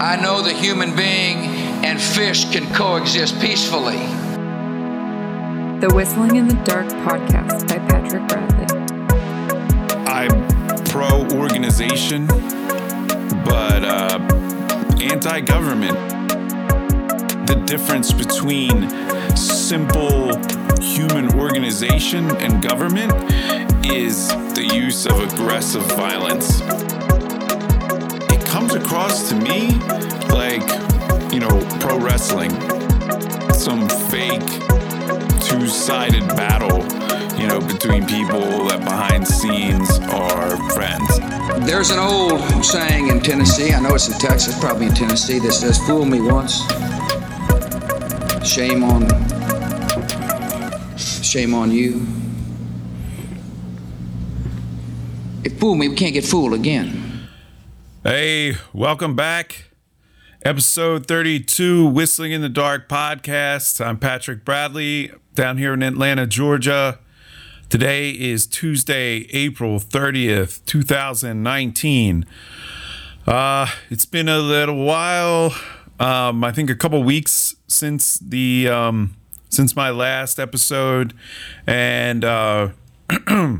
I know the human being and fish can coexist peacefully. The Whistling in the Dark podcast by Patrick Bradley. I'm pro organization, but uh, anti government. The difference between simple human organization and government is the use of aggressive violence comes across to me like, you know, pro wrestling. Some fake two sided battle, you know, between people that behind scenes are friends. There's an old saying in Tennessee, I know it's in Texas, probably in Tennessee, that says, Fool me once, shame on shame on you. If fool me, we can't get fooled again. Hey, welcome back. Episode 32, Whistling in the Dark podcast. I'm Patrick Bradley down here in Atlanta, Georgia. Today is Tuesday, April 30th, 2019. Uh, it's been a little while. Um, I think a couple weeks since the um, since my last episode, and uh,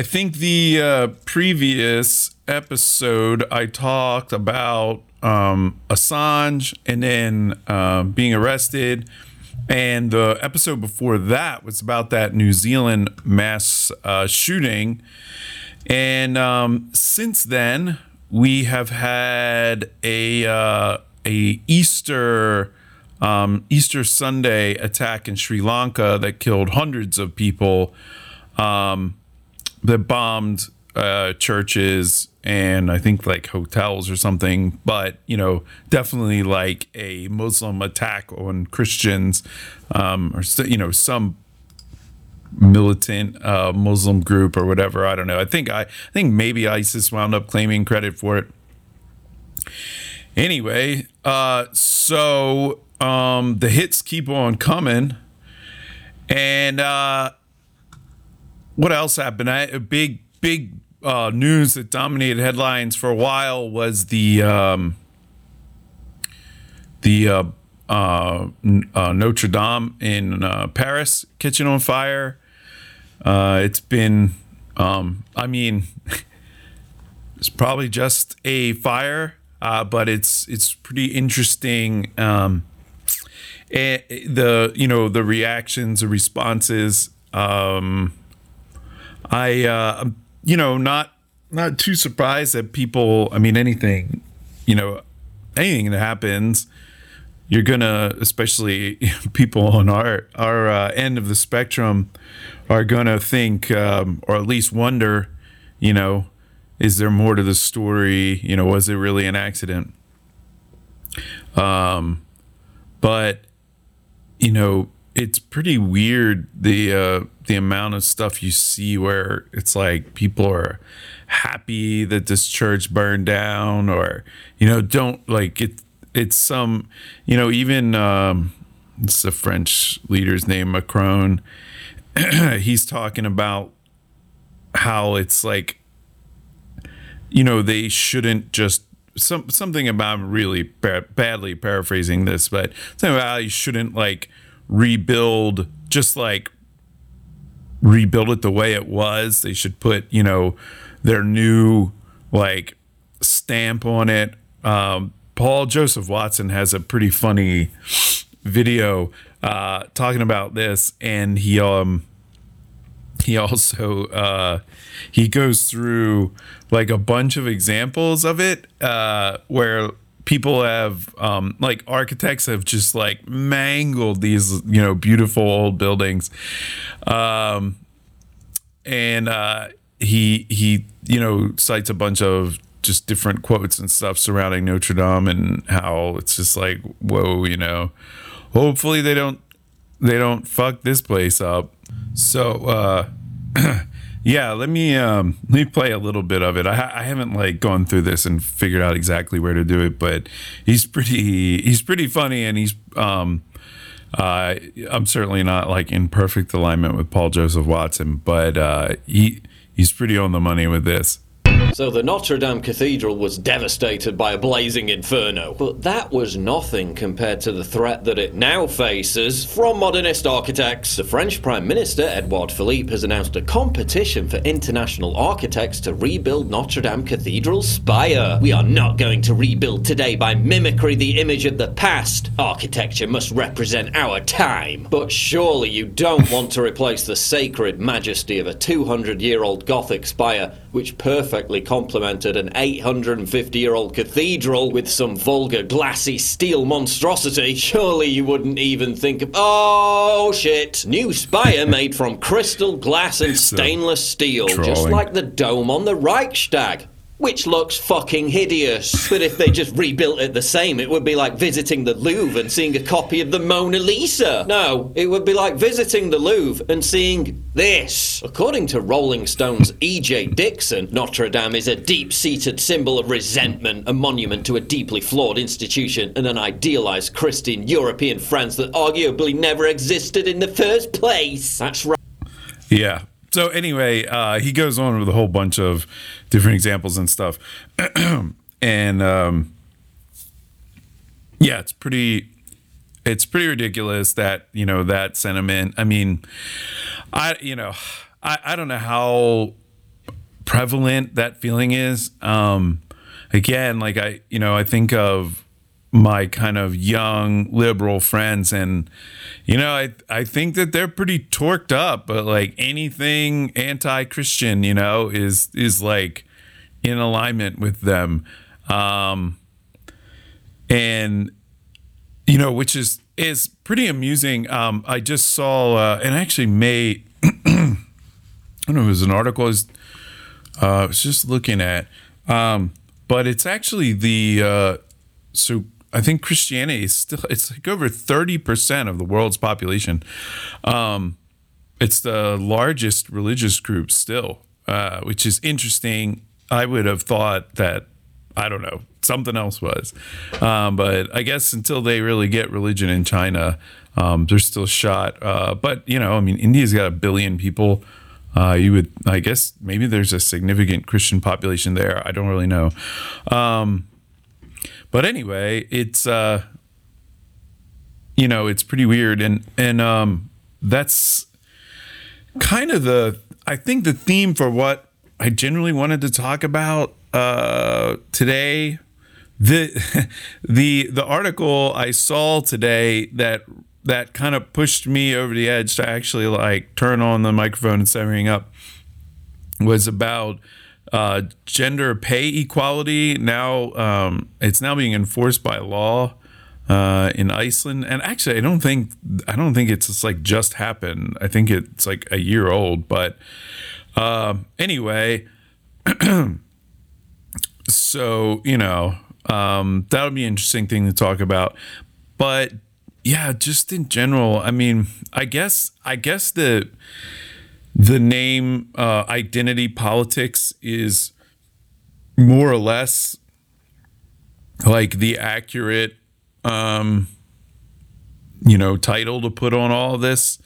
I think the uh, previous episode I talked about um, Assange and then uh, being arrested. And the episode before that was about that New Zealand mass uh, shooting. And um, since then, we have had a uh, a Easter um, Easter Sunday attack in Sri Lanka that killed hundreds of people. Um, that bombed uh, churches and I think like hotels or something, but you know, definitely like a Muslim attack on Christians, um, or you know, some militant uh, Muslim group or whatever. I don't know. I think I, I think maybe ISIS wound up claiming credit for it. Anyway, uh, so um, the hits keep on coming, and uh, what else happened? I, a big, big uh, news that dominated headlines for a while was the um, the uh, uh, uh Notre Dame in uh, Paris kitchen on fire. Uh, it's been, um, I mean, it's probably just a fire, but it's it's pretty interesting. Um, and the you know the reactions, the responses. Um, I, uh, you know, not not too surprised that people. I mean, anything, you know, anything that happens, you're gonna, especially people on our our uh, end of the spectrum, are gonna think, um, or at least wonder, you know, is there more to the story? You know, was it really an accident? Um, but you know, it's pretty weird the uh, the amount of stuff you see where it's like people are happy that this church burned down or you know don't like it it's some you know even um it's a french leader's name macron. He's talking about how it's like you know they shouldn't just some something about really badly paraphrasing this but something about how you shouldn't like rebuild just like rebuild it the way it was. They should put, you know, their new like stamp on it. Um, Paul Joseph Watson has a pretty funny video uh, talking about this, and he um he also uh, he goes through like a bunch of examples of it uh, where people have um, like architects have just like mangled these you know beautiful old buildings. Um, and uh, he he you know cites a bunch of just different quotes and stuff surrounding Notre Dame and how it's just like whoa you know. Hopefully they don't they don't fuck this place up. So uh Yeah, let me um, let me play a little bit of it. I, I haven't like gone through this and figured out exactly where to do it, but he's pretty he's pretty funny, and he's um, uh, I'm certainly not like in perfect alignment with Paul Joseph Watson, but uh, he he's pretty on the money with this. So the Notre Dame Cathedral was devastated by a blazing inferno. But that was nothing compared to the threat that it now faces from modernist architects. The French Prime Minister, Edouard Philippe, has announced a competition for international architects to rebuild Notre Dame Cathedral's spire. We are not going to rebuild today by mimicry the image of the past. Architecture must represent our time. But surely you don't want to replace the sacred majesty of a 200 year old Gothic spire, which perfectly complemented an 850 year old cathedral with some vulgar, glassy steel monstrosity. Surely you wouldn't even think of. Oh shit! New spire made from crystal, glass, and stainless steel, just like the dome on the Reichstag. Which looks fucking hideous. But if they just rebuilt it the same, it would be like visiting the Louvre and seeing a copy of the Mona Lisa. No, it would be like visiting the Louvre and seeing this. According to Rolling Stone's E.J. Dickson, Notre Dame is a deep seated symbol of resentment, a monument to a deeply flawed institution, and an idealized Christian European France that arguably never existed in the first place. That's right. Yeah. So anyway, uh, he goes on with a whole bunch of different examples and stuff, and um, yeah, it's pretty, it's pretty ridiculous that you know that sentiment. I mean, I you know, I I don't know how prevalent that feeling is. Um, again, like I you know I think of my kind of young liberal friends. And you know I I think that they're pretty torqued up but like anything anti-christian you know is is like in alignment with them. Um and you know which is is pretty amusing. Um I just saw uh, and actually may I don't know if it was an article I was uh, I was just looking at. Um but it's actually the uh so I think Christianity is still it's like over 30% of the world's population. Um it's the largest religious group still, uh, which is interesting. I would have thought that I don't know something else was, um, but I guess until they really get religion in China, um, they're still shot. Uh, but you know, I mean, India's got a billion people. Uh, you would, I guess, maybe there's a significant Christian population there. I don't really know. Um, but anyway, it's uh, you know, it's pretty weird, and and um, that's kind of the I think the theme for what I generally wanted to talk about uh, today. The the the article I saw today that that kind of pushed me over the edge to actually like turn on the microphone and severing up was about uh, gender pay equality. Now um, it's now being enforced by law uh, in Iceland, and actually, I don't think I don't think it's just like just happened. I think it's like a year old. But um, anyway, so you know um, that would be an interesting thing to talk about. But yeah, just in general, I mean, I guess I guess the the name uh, identity politics is more or less like the accurate um you know title to put on all this.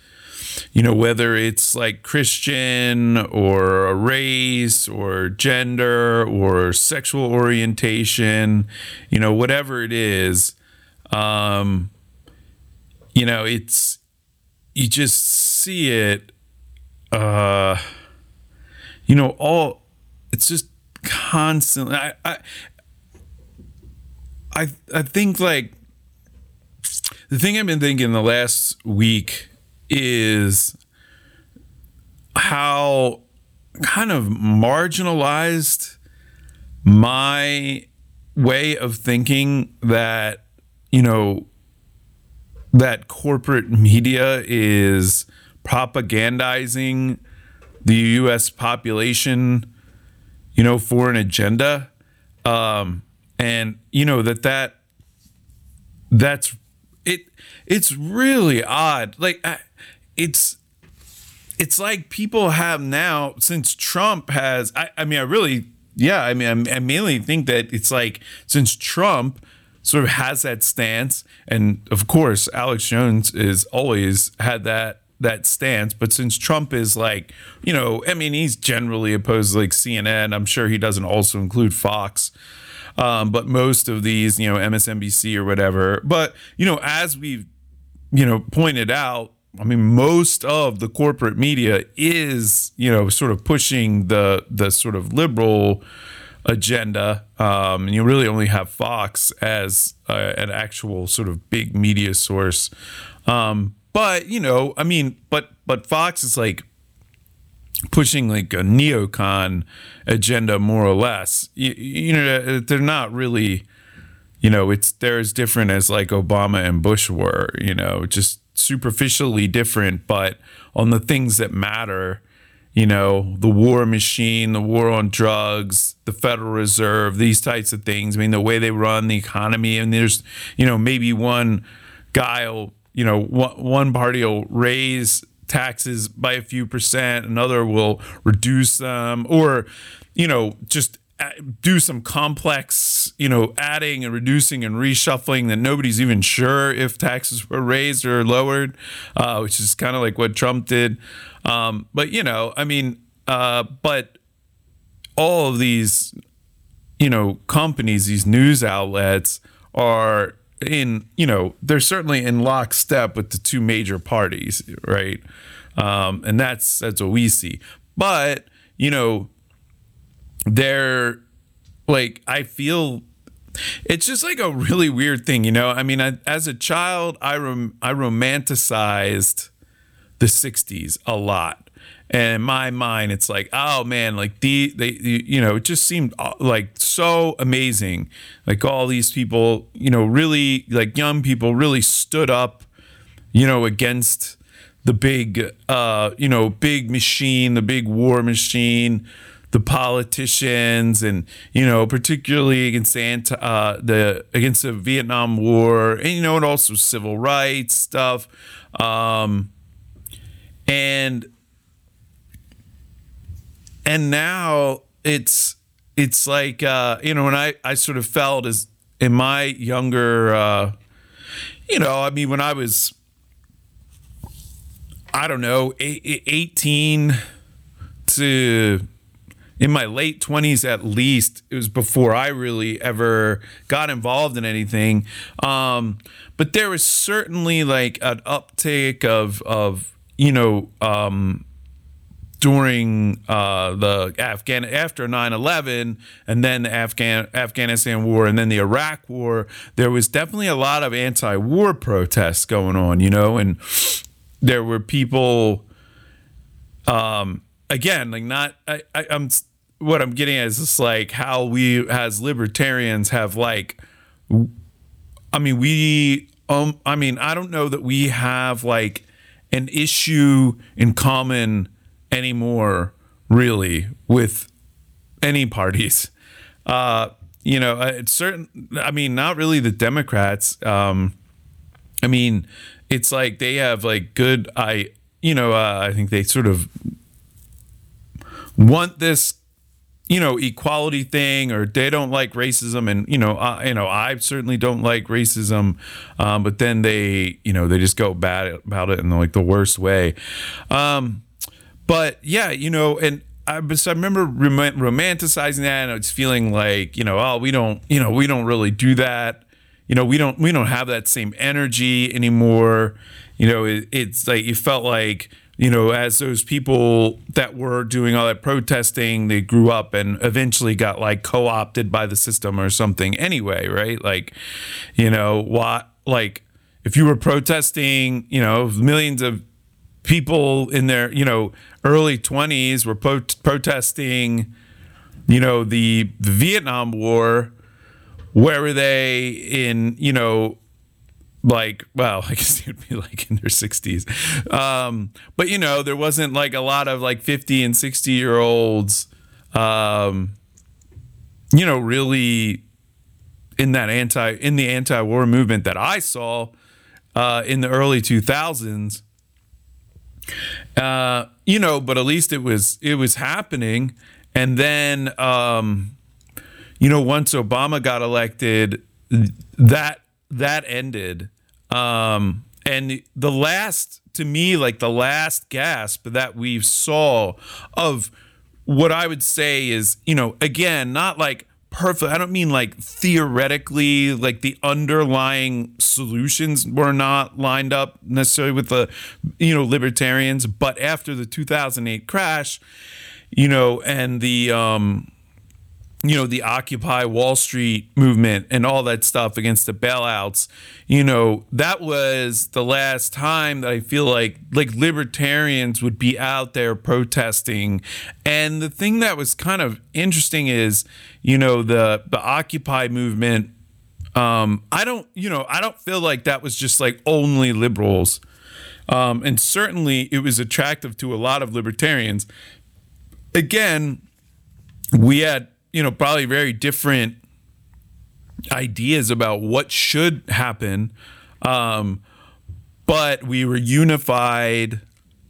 You know whether it's like christian or a race or gender or sexual orientation you know whatever it is um you know it's you just see it uh you know all it's just constantly i i i, I think like the thing i've been thinking the last week is how kind of marginalized my way of thinking that you know that corporate media is propagandizing the US population you know for an agenda. Um and you know that that that's it it's really odd. Like it's it's like people have now since Trump has I, I mean I really yeah I mean I, I mainly think that it's like since Trump sort of has that stance and of course Alex Jones is always had that that stance. But since Trump is like, you know, I mean, he's generally opposed to like CNN. I'm sure he doesn't also include Fox. Um, but most of these, you know, MSNBC or whatever. But, you know, as we've, you know, pointed out, I mean, most of the corporate media is, you know, sort of pushing the the sort of liberal agenda. Um, and you really only have Fox as uh, an actual sort of big media source. Um, but you know, I mean, but but Fox is like pushing like a neocon agenda more or less. You, you know, uh, they're not really. You know, it's they're as different as like Obama and Bush were. You know, just superficially different, but on the things that matter, you know, the war machine, the war on drugs, the Federal Reserve, these types of things. I mean, the way they run the economy, and there's, you know, maybe one guy will, you know, one party will raise taxes by a few percent, another will reduce them, or, you know, just do some complex, you know, adding and reducing and reshuffling that nobody's even sure if taxes were raised or lowered, uh, which is kind of like what Trump did. Um, but you know, I mean, uh, but all of these, you know, companies, these news outlets are in, you know, they're certainly in lockstep with the two major parties, right? Um, and that's that's what we see. But you know, they're like I feel it's just like a really weird thing, you know. I mean, I, as a child, I rom- I romanticized the '60s a lot, and in my mind, it's like, oh man, like the they, you know, it just seemed uh, like so amazing. Like all these people, you know, really like young people really stood up, you know, against the big, uh, you know, big machine, the big war machine the politicians and you know particularly against anti, uh, the against the Vietnam War and you know and also civil rights stuff um, and and now it's it's like uh, you know when I I sort of felt as in my younger uh, you know I mean when I was I don't know 18 to in my late 20s at least it was before i really ever got involved in anything. Um, but there was certainly like an uptake of of you know um, during uh, the Afghan after 9/11 and then the Afghan Afghanistan war and then the Iraq war there was definitely a lot of anti-war protests going on you know and there were people um, again, like not I, I am what I'm getting at is just like how we as libertarians have like I mean we um I mean I don't know that we have like an issue in common anymore really with any parties. Uh you know, it's certain I mean not really the Democrats um I mean it's like they have like good I you know, uh, I think they sort of want this you know equality thing or they don't like racism and you know I, you know I certainly don't like racism um, but then they you know they just go bad about it in like the worst way um, but yeah you know and I, I remember rom- romanticizing that and it's feeling like you know oh we don't you know we don't really do that you know we don't we don't have that same energy anymore you know it, it's like you felt like you know, as those people that were doing all that protesting, they grew up and eventually got like co opted by the system or something anyway, right? Like, you know, what, like, if you were protesting, you know, millions of people in their, you know, early 20s were pro- protesting, you know, the, the Vietnam War, where were they in, you know, like well i guess it'd be like in their 60s um, but you know there wasn't like a lot of like 50 and 60 year olds um, you know really in that anti in the anti-war movement that i saw uh, in the early 2000s uh, you know but at least it was it was happening. And then um, you know once obama got elected that that ended. Um, and the last to me like the last gasp that we saw of what i would say is you know again not like perfect i don't mean like theoretically like the underlying solutions were not lined up necessarily with the you know libertarians but after the 2008 crash you know and the um you know, the Occupy Wall Street movement and all that stuff against the bailouts, you know, that was the last time that I feel like like libertarians would be out there protesting. And the thing that was kind of interesting is, you know, the the Occupy movement um I don't, you know, I don't feel like that was just like only liberals. Um and certainly it was attractive to a lot of libertarians. Again, we had you know, probably very different ideas about what should happen. Um, but we were unified,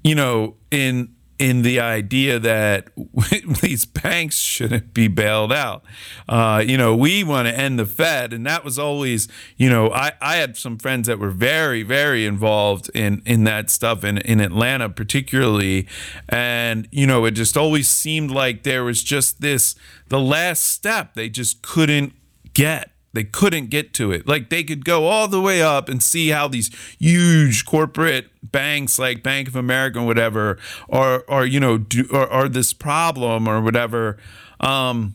you know, in in the idea that these banks shouldn't be bailed out. Uh, you know, we want to end the Fed, and that was always, you know, I, I had some friends that were very, very involved in in that stuff in in Atlanta, particularly, and you know, it just always seemed like there was just this the last step they just couldn't get they couldn't get to it. Like they could go all the way up and see how these huge corporate banks like Bank of America or whatever are are you know do are, are this problem or whatever. Um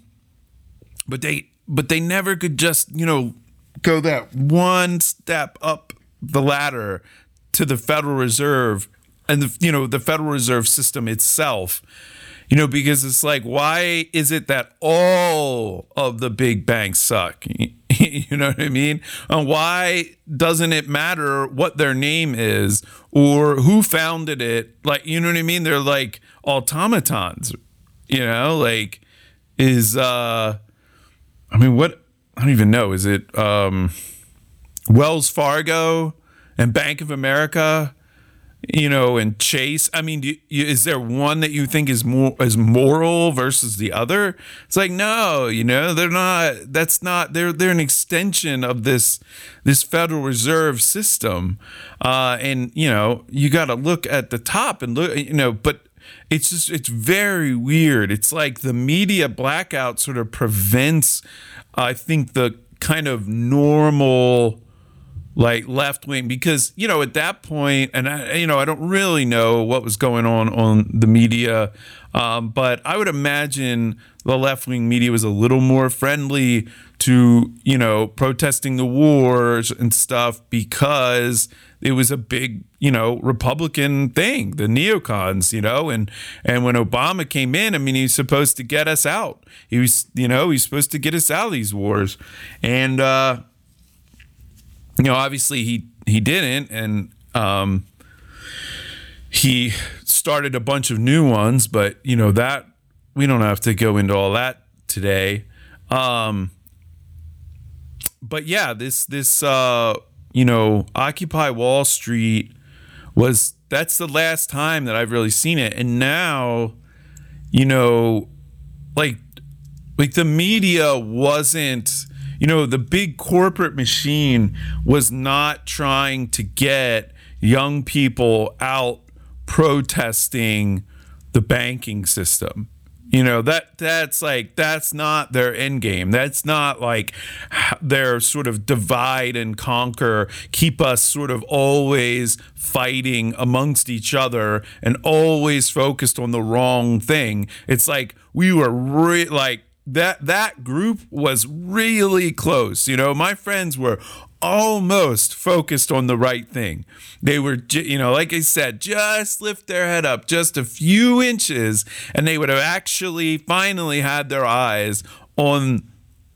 but they but they never could just, you know, go that one step up the ladder to the Federal Reserve and the you know the Federal Reserve system itself you know, because it's like, why is it that all of the big banks suck? you know what I mean? And why doesn't it matter what their name is or who founded it? Like, you know what I mean? They're like automatons, you know, like is, uh, I mean, what, I don't even know. Is it, um, Wells Fargo and Bank of America? You know, and Chase. I mean, you, is there one that you think is more is moral versus the other? It's like no, you know, they're not. That's not. They're they're an extension of this this Federal Reserve system, uh, and you know, you got to look at the top and look, you know, but. It's just it's very weird. It's like the media blackout sort of prevents, I think, the kind of normal like left wing because you know at that point and I you know I don't really know what was going on on the media um, but I would imagine the left wing media was a little more friendly to you know protesting the wars and stuff because it was a big you know Republican thing the neocons you know and and when Obama came in I mean he's supposed to get us out. He was you know he's supposed to get us out of these wars. And uh you know, obviously he he didn't, and um, he started a bunch of new ones. But you know that we don't have to go into all that today. Um, but yeah, this this uh, you know Occupy Wall Street was that's the last time that I've really seen it, and now, you know, like like the media wasn't you know, the big corporate machine was not trying to get young people out protesting the banking system. You know, that that's like that's not their end game. That's not like their sort of divide and conquer, keep us sort of always fighting amongst each other and always focused on the wrong thing. It's like we were re- like that that group was really close. You know, my friends were almost focused on the right thing. They were, you know, like I said, just lift their head up just a few inches, and they would have actually finally had their eyes on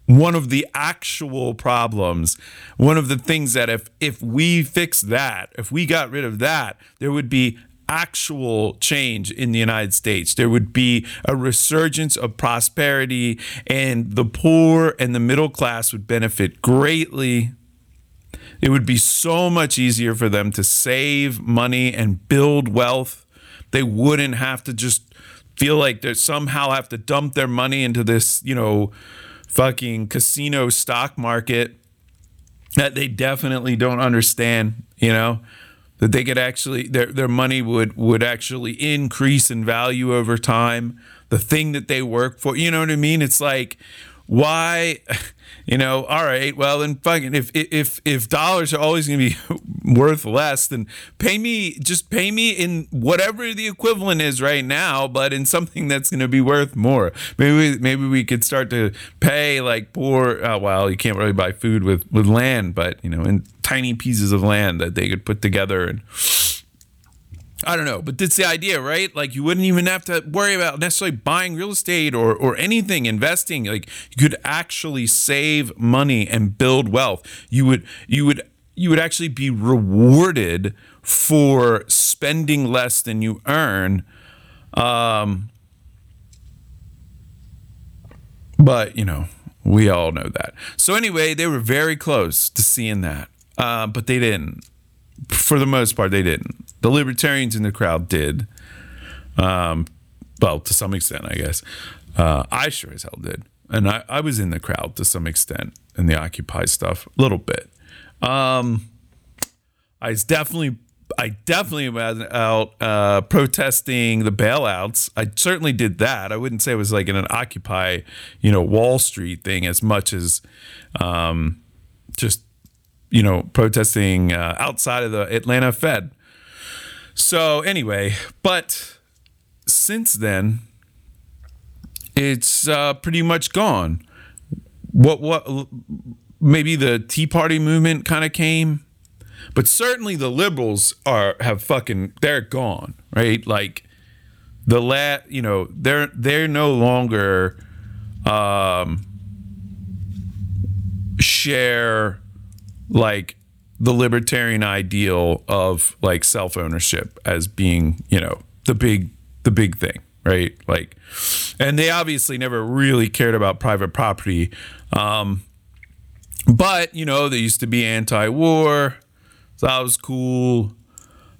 one of the actual problems one of the things that if if we fix that if we got rid of that there would be actual change in the United States. There would be a resurgence of prosperity, and the poor and the middle class would benefit greatly. It would be so much easier for them to save money and build wealth. They wouldn't have to just feel like they somehow have to dump their money into this, you know, fucking casino stock market that they definitely don't understand, you know? That they could actually their their money would would actually increase in value over time. The thing that they work for, you know what I mean? It's like why you know all right well then fucking if if if dollars are always going to be worth less then pay me just pay me in whatever the equivalent is right now but in something that's going to be worth more. Maybe maybe we could start to pay like poor oh, well you can't really buy food with with land but you know in tiny pieces of land that they could put together and I don't know, but that's the idea, right? Like you wouldn't even have to worry about necessarily buying real estate or or anything, investing. Like you could actually save money and build wealth. You would you would you would actually be rewarded for spending less than you earn. Um, but you know, we all know that. So anyway, they were very close to seeing that, uh, but they didn't. For the most part, they didn't. The libertarians in the crowd did. Um, well, to some extent, I guess. Uh, I sure as hell did. And I, I was in the crowd to some extent in the Occupy stuff, a little bit. Um, I was definitely, I definitely was out uh, protesting the bailouts. I certainly did that. I wouldn't say it was like in an Occupy, you know, Wall Street thing as much as um, just, you know, protesting uh, outside of the Atlanta Fed. So anyway, but since then, it's uh, pretty much gone. What what maybe the Tea Party movement kind of came, but certainly the liberals are have fucking they're gone, right? Like the lat, you know they're they're no longer um share like the libertarian ideal of like self ownership as being, you know, the big the big thing, right? Like, and they obviously never really cared about private property. Um, but you know, they used to be anti-war, so that was cool.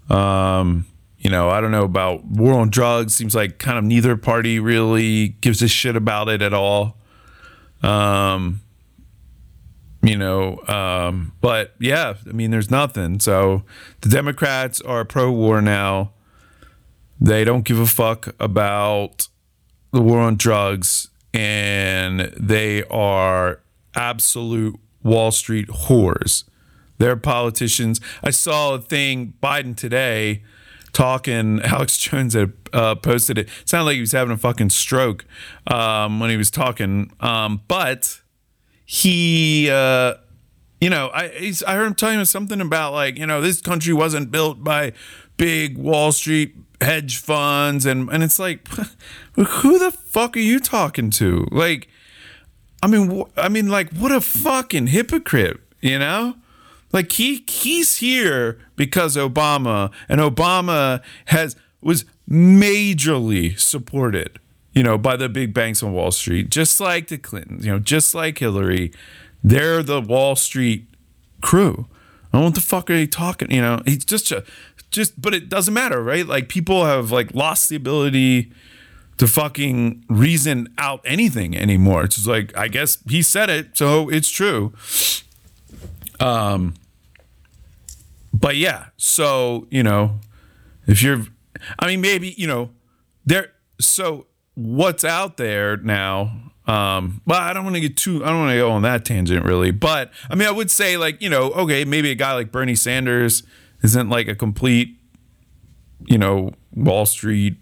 Um, you know, I don't know about war on drugs. Seems like kind of neither party really gives a shit about it at all. Um, you know um, but yeah i mean there's nothing. So the democrats are pro-war now. They don't give a fuck about the war on drugs and they are absolute wall street whores. They're politicians. I saw a thing biden today talking alex jones had uh, posted it. sounded like he was having a fucking stroke um, when he was talking. Um, but he uh you know i i heard him telling me something about like you know this country wasn't built by big wall street hedge funds. And and it's like who the fuck are you talking to? Like i mean i mean like what a fucking hypocrite you know? Like he he's here because obama and obama has was majorly supported you know, by the big banks on Wall Street, just like the Clintons, you know, just like Hillary. They're the Wall Street crew. I don't what the fuck are they talking? You know, he's just a, just, but it doesn't matter, right? Like people have like lost the ability to fucking reason out anything anymore. It's just like I guess he said it, so it's true. Um, but yeah, so you know, if you're, I mean, maybe you know, there. So what's out there now. Um, but I don't want to get too, I don't want to go on that tangent really. But I mean, I would say like, you know, okay, maybe a guy like Bernie Sanders isn't like a complete, you know, Wall Street.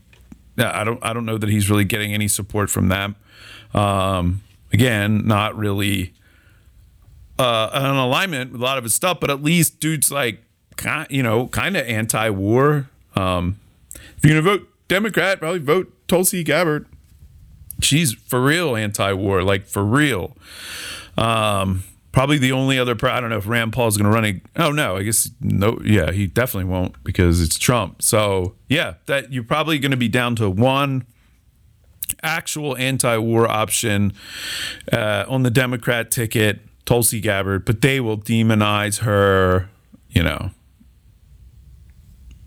I don't, I don't know that he's really getting any support from them. Um, again, not really uh, an alignment with a lot of his stuff, but at least dude's like, kind. you know, kind of anti-war. Um, if you're gonna vote Democrat, probably vote Tulsi Gabbard. She's for real anti-war, like for real. Um, probably the only other. Pro- I don't know if Rand Paul is going to run. A, oh no, I guess no. Yeah, he definitely won't because it's Trump. So yeah, that you're probably going to be down to one actual anti-war option uh, on the Democrat ticket, Tulsi Gabbard, but they will demonize her. You know,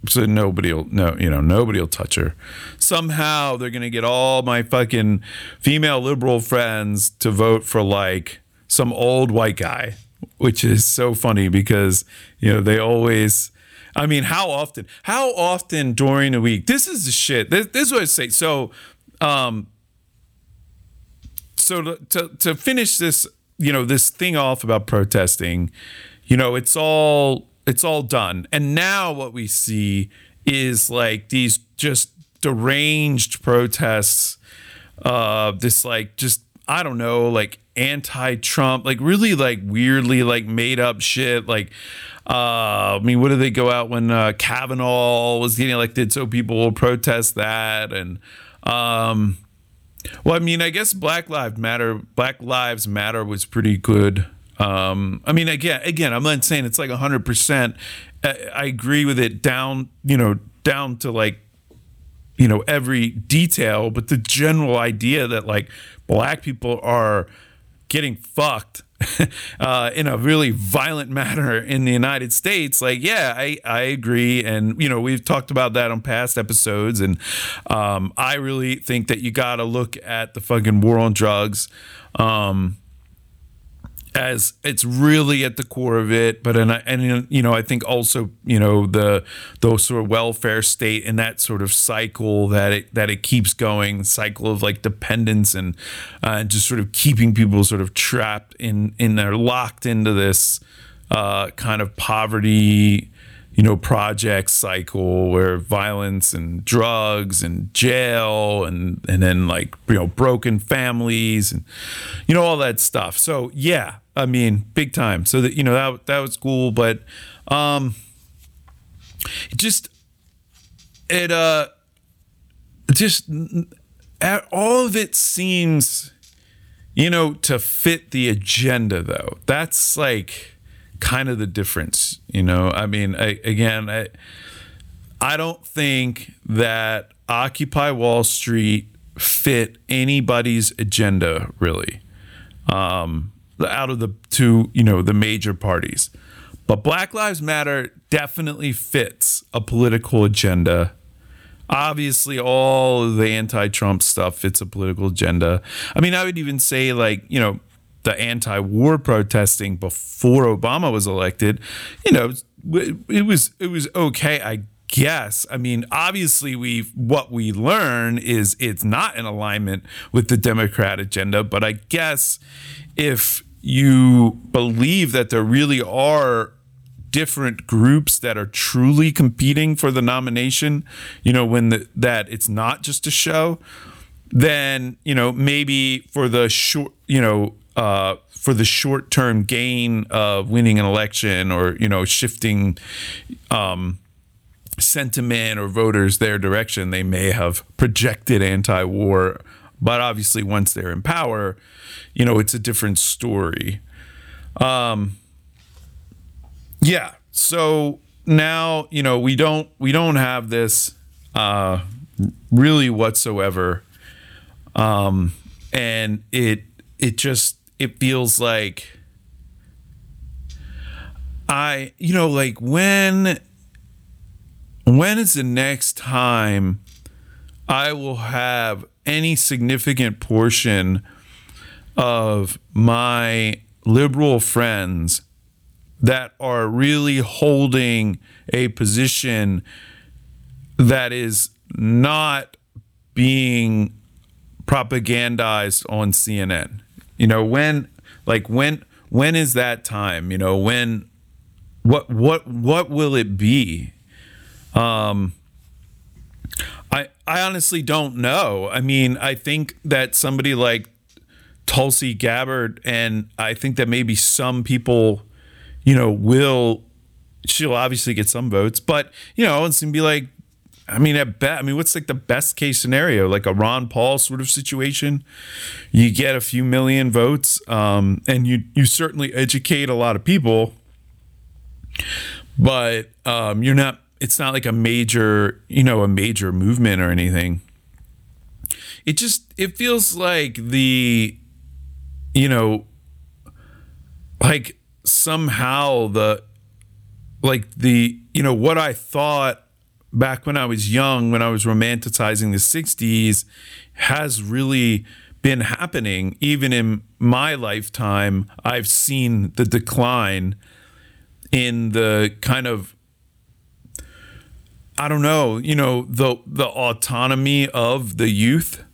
so nobody'll no you know nobody'll touch her somehow they're gonna get all my fucking female liberal friends to vote for like some old white guy which is so funny because you know they always I mean, how often? How often during a week? This is the shit. This, this is what I say. So, um, so to to finish this, you know, this thing off about protesting, you know, it's all it's all done, and now what we see is like these just deranged protests. Uh, this like just I don't know, like anti-Trump, like really like weirdly like made up shit. Like, uh, I mean, what did they go out when uh, Kavanaugh was getting elected? So people will protest that, and um, well, I mean, I guess Black Lives Matter, Black Lives Matter was pretty good. Um, I mean, again, again, I'm not saying it's like hundred percent. I agree with it down, you know, down to like you know every detail but the general idea that like black people are getting fucked uh, in a really violent manner in the United States, like, yeah, I, I agree. And, you know, we've talked about that on past episodes. And um, I really think that you got to look at the fucking war on drugs. Um, as it's really at the core of it. But and and you know I think also you know the those sort of welfare state and that sort of cycle that it that it keeps going, cycle of like dependence and uh, just sort of keeping people sort of trapped in in they're locked into this uh, kind of poverty you know, project cycle where violence and drugs and jail and and then like you know broken families and you know all that stuff. So yeah, I mean big time. So that you know that that was cool, but um, just it uh just all of it seems you know to fit the agenda though. That's like kind of the difference, you know. I mean, I, again, I I don't think that Occupy Wall Street fit anybody's agenda really. Um, out of the two, you know, the major parties. But Black Lives Matter definitely fits a political agenda. Obviously, all the anti Trump stuff fits a political agenda. I mean, I would even say, like, you know, the anti-war protesting before Obama was elected, you know, it was it was okay, I guess. I mean, obviously we what we learn is it's not in alignment with the Democrat agenda, but I guess if you believe that there really are different groups that are truly competing for the nomination, you know, when the, that it's not just a show, then, you know, maybe for the short, you know, uh, for the short term gain of winning an election or you know shifting um, sentiment or voters their direction, they may have projected anti-war. But obviously, once they're in power, you know it's a different story. Um, yeah. So now you know we don't we don't have this uh, really whatsoever, um, and it it just it feels like I, you know, like when when is the next time I will have any significant portion of my liberal friends that are really holding a position that is not being propagandized on CNN. You know, when like when when is that time? You know, when what what what will it be? Um I I honestly don't know. I mean, I think that somebody like Tulsi Gabbard and I think that maybe some people, you know, will she'll obviously get some votes, but you know, it's gonna be like I mean, at bet. I mean, what's like the best case scenario? Like a Ron Paul sort of situation. You get a few million votes, um, and you you certainly educate a lot of people, but um, you're not. It's not like a major, you know, a major movement or anything. It just it feels like the, you know, like somehow the, like the you know what I thought back when I was young, when I was romanticizing the 60s, has really been happening. Even in my lifetime, I've seen the decline in the kind of I don't know, you know, the the autonomy of the youth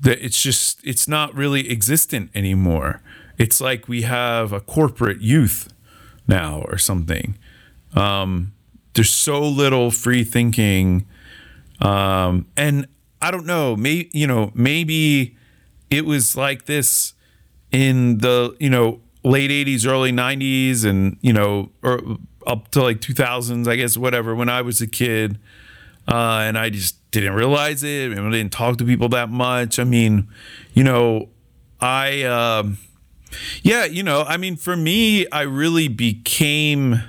that it's just it's not really existent anymore. It's like we have a corporate youth now or something. Um, there's so little free thinking, um, and I don't know. Maybe you know, maybe it was like this in the you know late 80s early 90s and you know or up to like 2000s i guess whatever when i was a kid uh, and i just didn't realize it i didn't talk to people that much i mean you know i um, yeah you know i mean for me i really became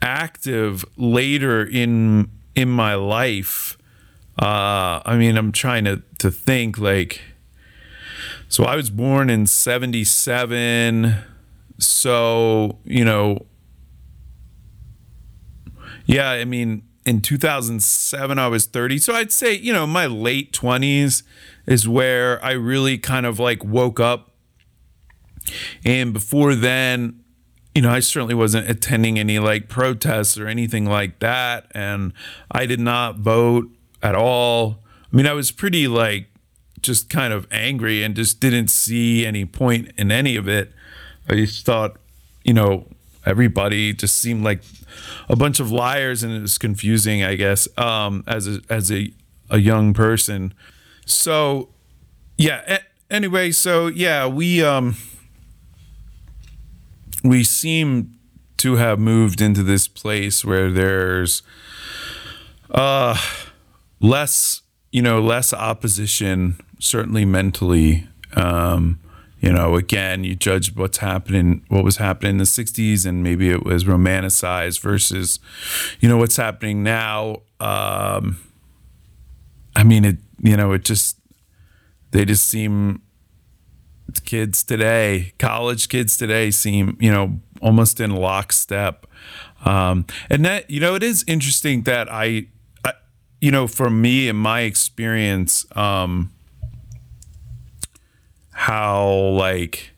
active later in in my life uh, i mean i'm trying to to think like so I was born in 77. So, you know, yeah, I mean, in 2007, I was 30. So I'd say, you know, my late 20s is where I really kind of like woke up. And before then, you know, I certainly wasn't attending any like protests or anything like that. And I did not vote at all. I mean, I was pretty like just kind of angry and just didn't see any point in any of it. I just thought, you know, everybody just seemed like a bunch of liars and it was confusing, I guess, um, as a, as a, a young person. So, yeah. Anyway, so yeah, we, um, we seem to have moved into this place where there's, uh, less, you know, less opposition certainly mentally. Um, you know, again, you judge what's happening, what was happening in the 60s, and maybe it was romanticized versus, you know, what's happening now. Um, I mean, it, you know, it just, they just seem, kids today, college kids today seem, you know, almost in lockstep. Um, and that, you know, it is interesting that I, I you know, for me and my experience, um, how like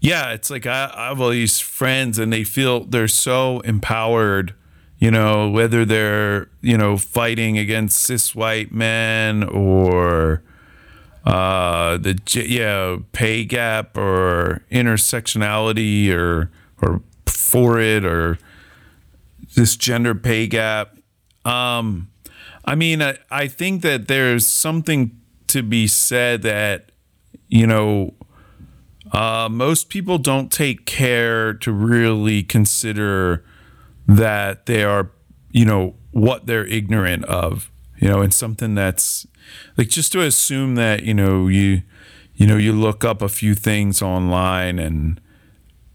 yeah it's like I, I have all these friends and they feel they're so empowered you know whether they're you know fighting against cis white men or uh the yeah pay gap or intersectionality or or for it or this gender pay gap. Um i mean i, I think that there's something to be said that you know, uh, most people don't take care to really consider that they are, you know, what they're ignorant of, you know, and something that's like just to assume that, you know, you, you know, you look up a few things online and,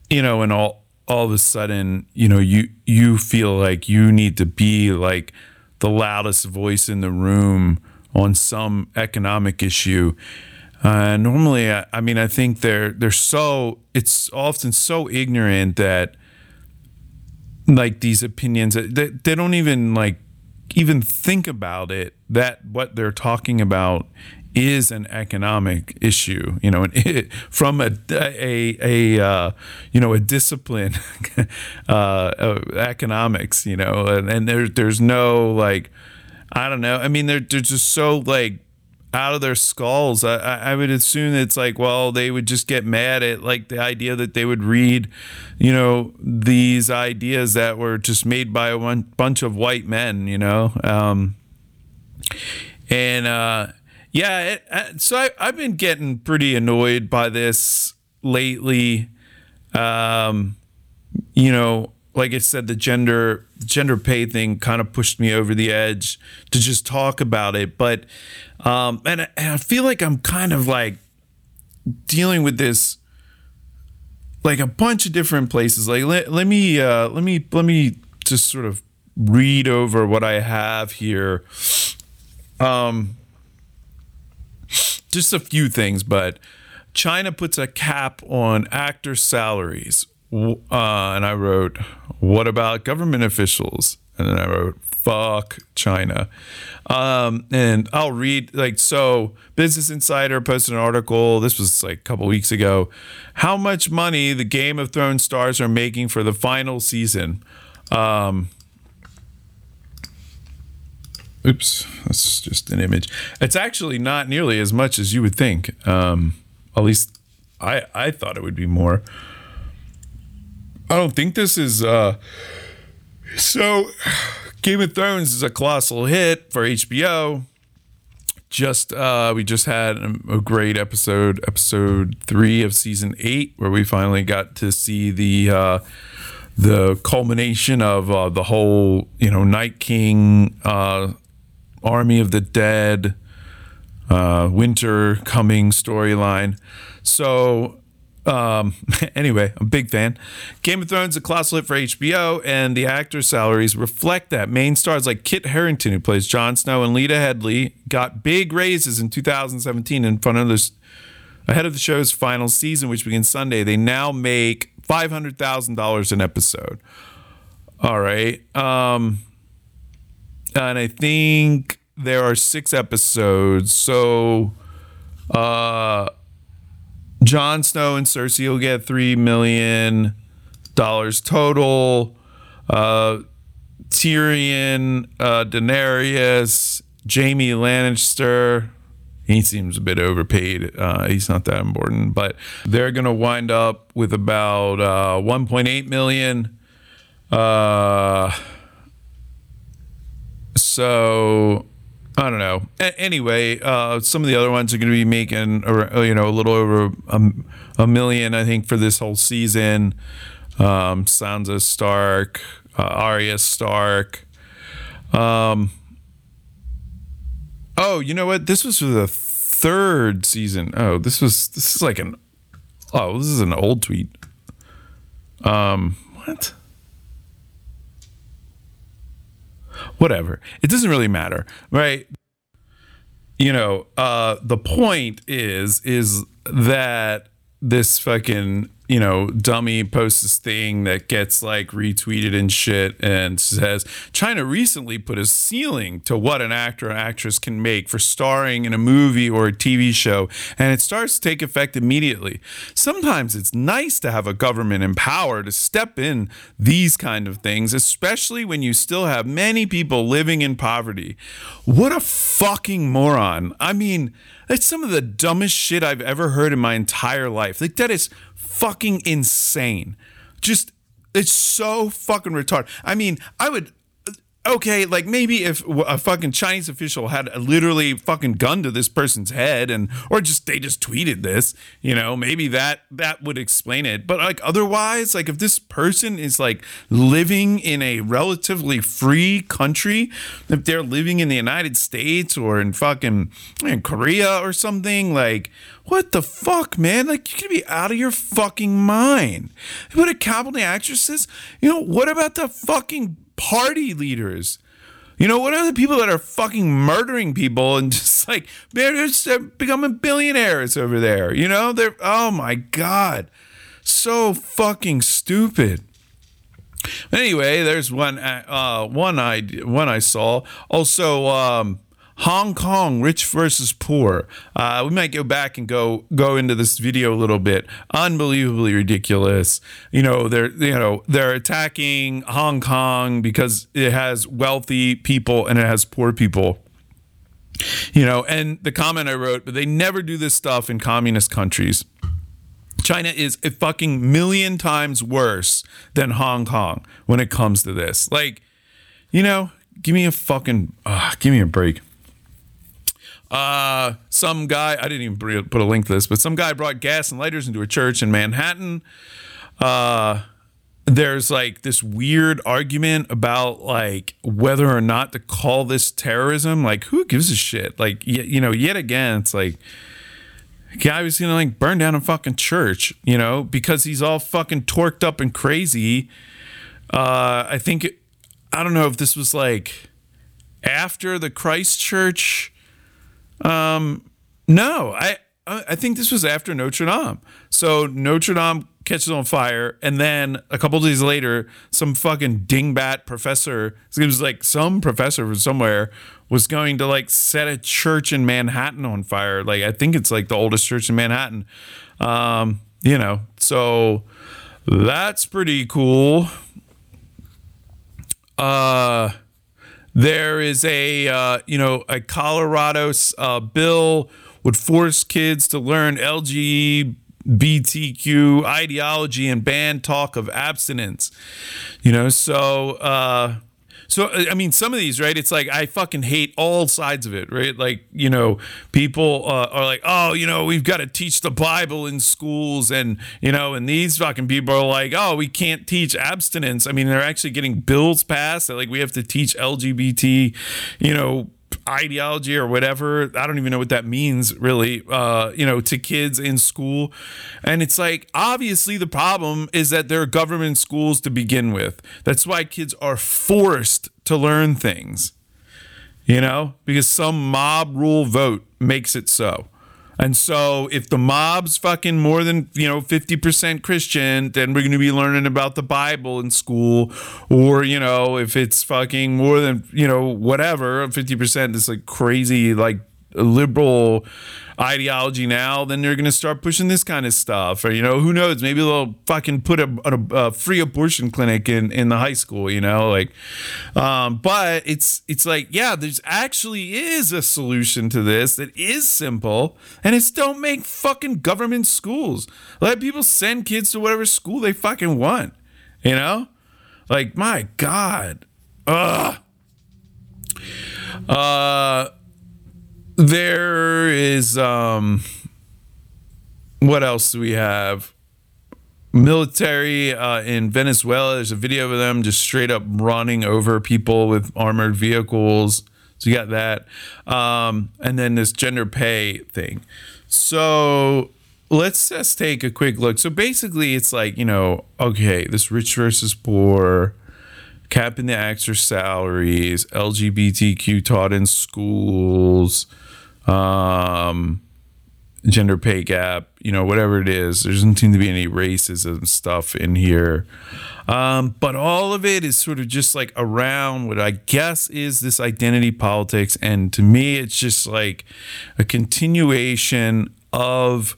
you know, and all, all of a sudden, you know, you, you feel like you need to be like the loudest voice in the room on some economic issue uh, normally, I, I, mean, I think they're they're so it's often so ignorant that like these opinions they, they don't even like even think about it that what they're talking about is an economic issue you know it, from a a a uh, you know a discipline uh, economics you know and, and there there's no like I don't know. I mean they're they're just so like out of their skulls. I, I would assume it's like, well, they would just get mad at like the idea that they would read, you know, these ideas that were just made by a one, bunch of white men, you know. Um, and uh, yeah, it, uh, so I, I've been getting pretty annoyed by this lately. Um, you know, like I said, the gender gender pay thing kind of pushed me over the edge to just talk about it. But um, and, and I feel like I'm kind of like dealing with this like a bunch of different places. Like let, let me uh, let me let me just sort of read over what I have here. Um, just a few things, but China puts a cap on actor salaries. Uh, and I wrote, "What about government officials?" And then I wrote, "Fuck China." Um, and I'll read like so. Business Insider posted an article. This was like a couple weeks ago. How much money the Game of Thrones stars are making for the final season? Um, oops, that's just an image. It's actually not nearly as much as you would think. Um, at least I I thought it would be more. I don't think this is uh so Game of Thrones is a colossal hit for HBO. Just uh we just had a, a great episode, episode 3 of season 8 where we finally got to see the uh the culmination of uh, the whole, you know, Night King uh Army of the Dead uh winter coming storyline. So um, anyway, I'm a big fan. Game of Thrones, a colossal hit for HBO, and the actors' salaries reflect that. Main stars like Kit Harington, who plays Jon Snow, and Lena Headey got big raises in 2017 in front of this ahead of the show's final season, which begins Sunday. They now make five hundred thousand dollars an episode. All right, um, and I think there are six episodes, so. Uh, Jon Snow and Cersei will get three million dollars total. Uh, Tyrion, uh, Daenerys, Jaime Lannister. He seems a bit overpaid. Uh, he's not that important, but they're going to wind up with about uh, 1.8 million. Uh, so I don't know. A- anyway, uh, some of the other ones are going to be making, uh, you know, a little over a, a million, I think, for this whole season. Um, Sansa Stark, uh, Arya Stark. Um, oh, you know what? This was for the third season. Oh, this was this is like an oh, this is an old tweet. Um, what? Whatever. It doesn't really matter, right? You know, uh, the point is is that this fucking you know dummy posts this thing that gets like retweeted and shit and says China recently put a ceiling to what an actor or actress can make for starring in a movie or a TV show and it starts to take effect immediately. Sometimes it's nice to have a government in power to step in these kind of things, especially when you still have many people living in poverty. What a fucking moron. I mean, that's some of the dumbest shit I've ever heard in my entire life. Like that is fucking insane. Just it's so fucking retarded. I mean, I would okay, like maybe if a fucking Chinese official had a literally fucking gun to this person's head and or just they just tweeted this, you know, maybe that that would explain it. But like otherwise, like if this person is like living in a relatively free country, if they're living in the United States or in fucking in Korea or something, like what the fuck, man? Like you could be out of your fucking mind. What a capital actresses? You know, what about the fucking party leaders. You know, what are the people that are fucking murdering people and just like, they're just becoming billionaires over there? You know, they're, oh my God, so fucking stupid. Anyway, there's one, uh, one I, one I saw. Also, um, Hong Kong, rich versus poor. Uh, we might go back and go go into this video a little bit. Unbelievably ridiculous. You know, they're you know they're attacking Hong Kong because it has wealthy people and it has poor people. You know, and the comment I wrote, but they never do this stuff in communist countries. China is a fucking million times worse than Hong Kong when it comes to this. Like, you know, give me a fucking, uh, give me a break. Uh, some guy, I didn't even put a link to this, but some guy brought gas and lighters into a church in Manhattan. Uh, there's like this weird argument about like whether or not to call this terrorism. Like, who gives a shit? Like, you know, yet again, it's like, guy was gonna like burn down a fucking church, you know, because he's all fucking torqued up and crazy. Uh, I think, I don't know if this was like after the Christchurch um, no, I I think this was after Notre Dame. So Notre Dame catches on fire, and then a couple days later, some fucking dingbat professor, it was like some professor from somewhere, was going to like set a church in Manhattan on fire. Like I think it's like the oldest church in Manhattan. Um, you know, so that's pretty cool. Uh there is a uh, you know a Colorado uh, bill would force kids to learn LGBTQ ideology and ban talk of abstinence. You know, so uh, so I mean, some of these, right? It's like I fucking hate all sides of it, right? Like you know, people uh, are like, oh, you know, we've got to teach the Bible in schools, and you know, and these fucking people are like, oh, we can't teach abstinence. I mean, they're actually getting bills passed that like we have to teach LGBT, you know ideology or whatever. I don't even know what that means really, uh, you know, to kids in school. And it's like, obviously, the problem is that they're government schools to begin with. That's why kids are forced to learn things, you know, because some mob rule vote makes it so. And so if the mob's fucking more than, you know, 50% Christian, then we're going to be learning about the Bible in school. Or, you know, if it's fucking more than, you know, whatever, 50%, this like crazy, like liberal ideology now, then they're going to start pushing this kind of stuff. Or, you know, who knows? Maybe they'll fucking put a, a, a free abortion clinic in, in the high school, you know, like, um, but it's, it's like, yeah, there's actually is a solution to this that is simple and it's don't make fucking government schools. Let people send kids to whatever school they fucking want, you know? Like, my God. Ugh. Uh, there is um what else do we have? Military uh, in venezuela. There's a video of them just straight up running over people with armored vehicles. So you got that. Um, and then this gender pay thing. So let's just take a quick look. So basically it's like you know okay this rich versus poor capping the actor salaries lgbtq taught in schools um, gender pay gap, you know, whatever it is. There doesn't seem to be any racism stuff in here. Um, but all of it is sort of just like around what I guess is this identity politics. And to me, it's just like a continuation of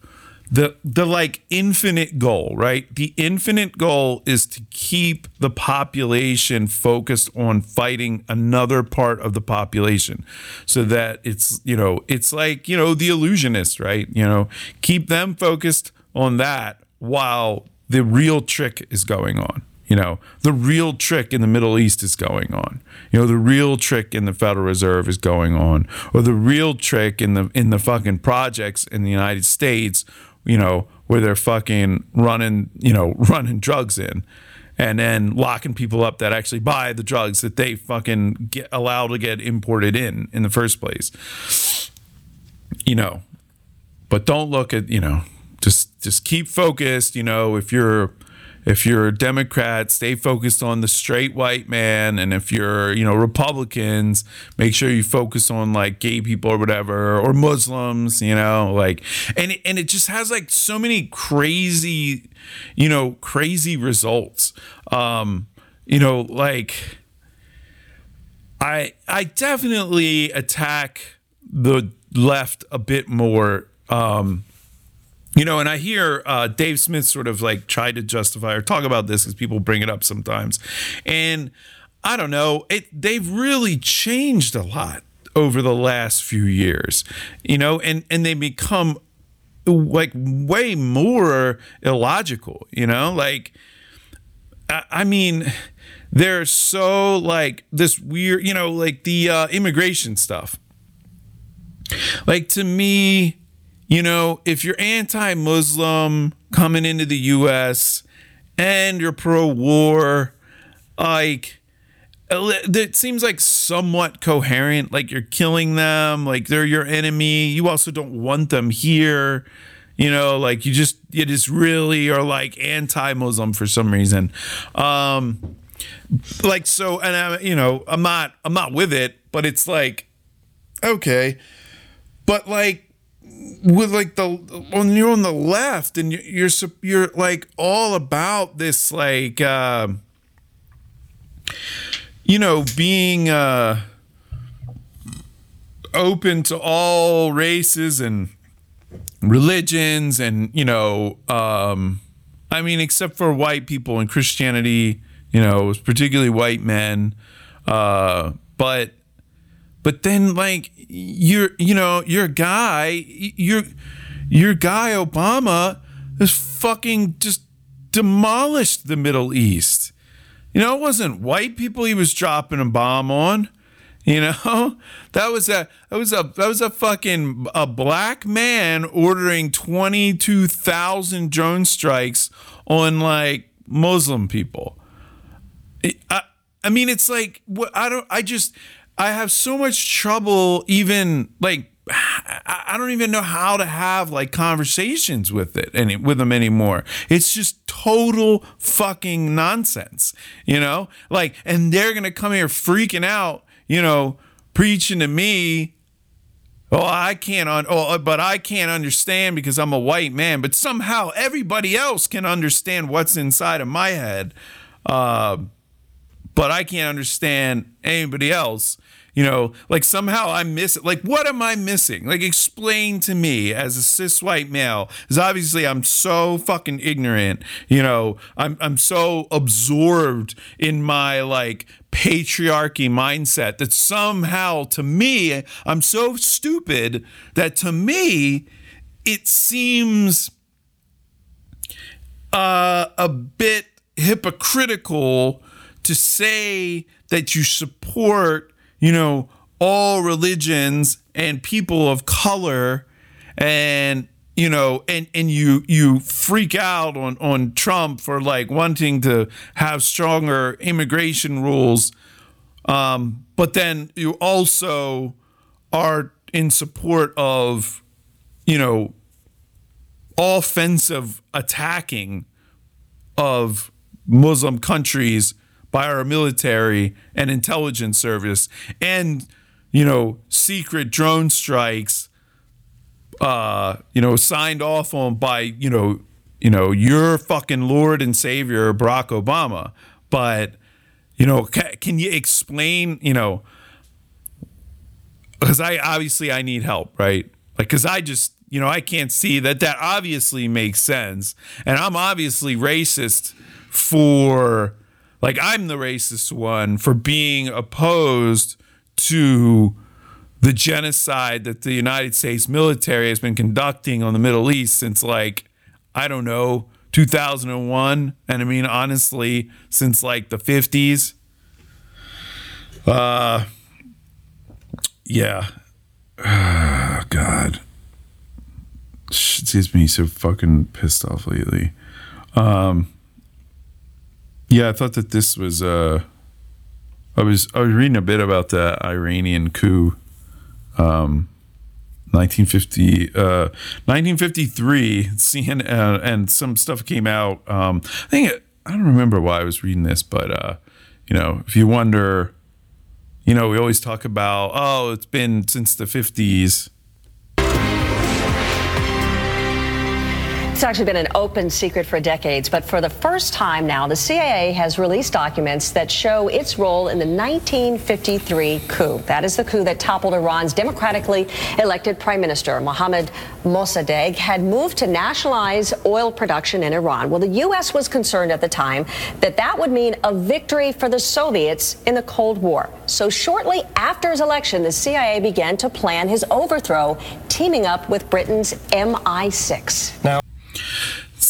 the the like infinite goal, right? The infinite goal is to keep the population focused on fighting another part of the population so that it's, you know, it's like, you know, the illusionist, right? You know, keep them focused on that while the real trick is going on. You know, the real trick in the Middle East is going on. You know, the real trick in the Federal Reserve is going on, or the real trick in the in the fucking projects in the United States you know, where they're fucking running, you know, running drugs in and then locking people up that actually buy the drugs that they fucking get allowed to get imported in in the first place. You know, but don't look at, you know, just just keep focused, you know, if you're if you're a Democrat, stay focused on the straight white man, and if you're, you know, Republicans, make sure you focus on like gay people or whatever, or Muslims, you know, like, and and it just has like so many crazy, you know, crazy results. Um, you know, like, I I definitely attack the left a bit more. Um, you know, and I hear uh, Dave Smith sort of like try to justify or talk about this because people bring it up sometimes, and I don't know, it they've really changed a lot over the last few years, you know, and and they become like way more illogical, you know, like I, I mean they're so like this weird, you know, like the uh, immigration stuff. Like to me, you know, if you're anti Muslim coming into the US and you're pro war, like, it seems like somewhat coherent. Like you're killing them, like they're your enemy. You also don't want them here. You know, like you just, you just really are like anti Muslim for some reason. Um, like, so, and I, you know, I'm not, I'm not with it, but it's like, okay. But like, with like the when you're on the left and you're you're like all about this like uh, you know being uh, open to all races and religions and you know um, I mean except for white people and Christianity you know particularly white men uh, but but then like you're you know your guy your your guy Obama has fucking just demolished the Middle East. You know, it wasn't white people he was dropping a bomb on. You know, that was a that was a that was a fucking a black man ordering twenty two thousand drone strikes on like Muslim people. I I mean, it's like what I don't. I just I have so much trouble even like I don't even know how to have like conversations with it any with them anymore. It's just total fucking nonsense, you know? Like, and they're gonna come here freaking out, you know, preaching to me. Oh, I can't un- oh, but I can't understand because I'm a white man. But somehow everybody else can understand what's inside of my head. Uh, but I can't understand anybody else you know like somehow i'm missing like what am i missing? Like explain to me as a cis white male because obviously i'm so fucking ignorant you know i'm i'm so absorbed in my like patriarchy mindset that somehow to me i'm so stupid that to me it seems uh, a bit hypocritical to say that you support you know, all religions and people of color and you know and and you you freak out on on Trump for like wanting to have stronger immigration rules. Um but then you also are in support of you know offensive attacking of muslim countries by our military and intelligence service and you know secret drone strikes uh you know signed off on by you know you know your fucking lord and savior Barack Obama. But you know can, can you explain you know because I obviously I need help right? Like because I just you know I can't see that that obviously makes sense. And I'm obviously racist for like I'm the racist one for being opposed to the genocide that the United States military has been conducting on the Middle East since like I don't know 2001 and I mean honestly since like the 50s uh yeah. God. She's me so fucking pissed off lately. Um yeah, I thought that this was. Uh, I was I was reading a bit about the Iranian coup, um, 1950, uh, 1953. CNN uh, and some stuff came out. Um, I think it, I don't remember why I was reading this, but uh, you know, if you wonder, you know, we always talk about oh, it's been since the 50s It's actually been an open secret for decades, but for the first time now, the CIA has released documents that show its role in the 1953 coup. That is the coup that toppled Iran's democratically elected prime minister, Mohammad Mossadegh, had moved to nationalize oil production in Iran. Well, the U.S. was concerned at the time that that would mean a victory for the Soviets in the Cold War. So shortly after his election, the CIA began to plan his overthrow, teaming up with Britain's MI6. Now,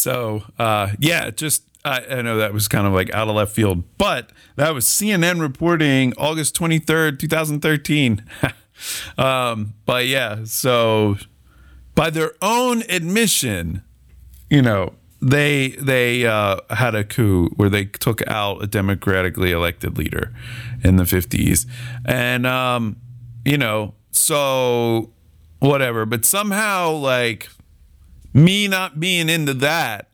so uh, yeah, just I, I, know that was kind of like out of left field, but that was CNN reporting August twenty third, two thousand thirteen. um, but yeah, so by their own admission, you know, they they uh, had a coup where they took out a democratically elected leader in the fifties, and um, you know, so whatever. But somehow, like me not being into that,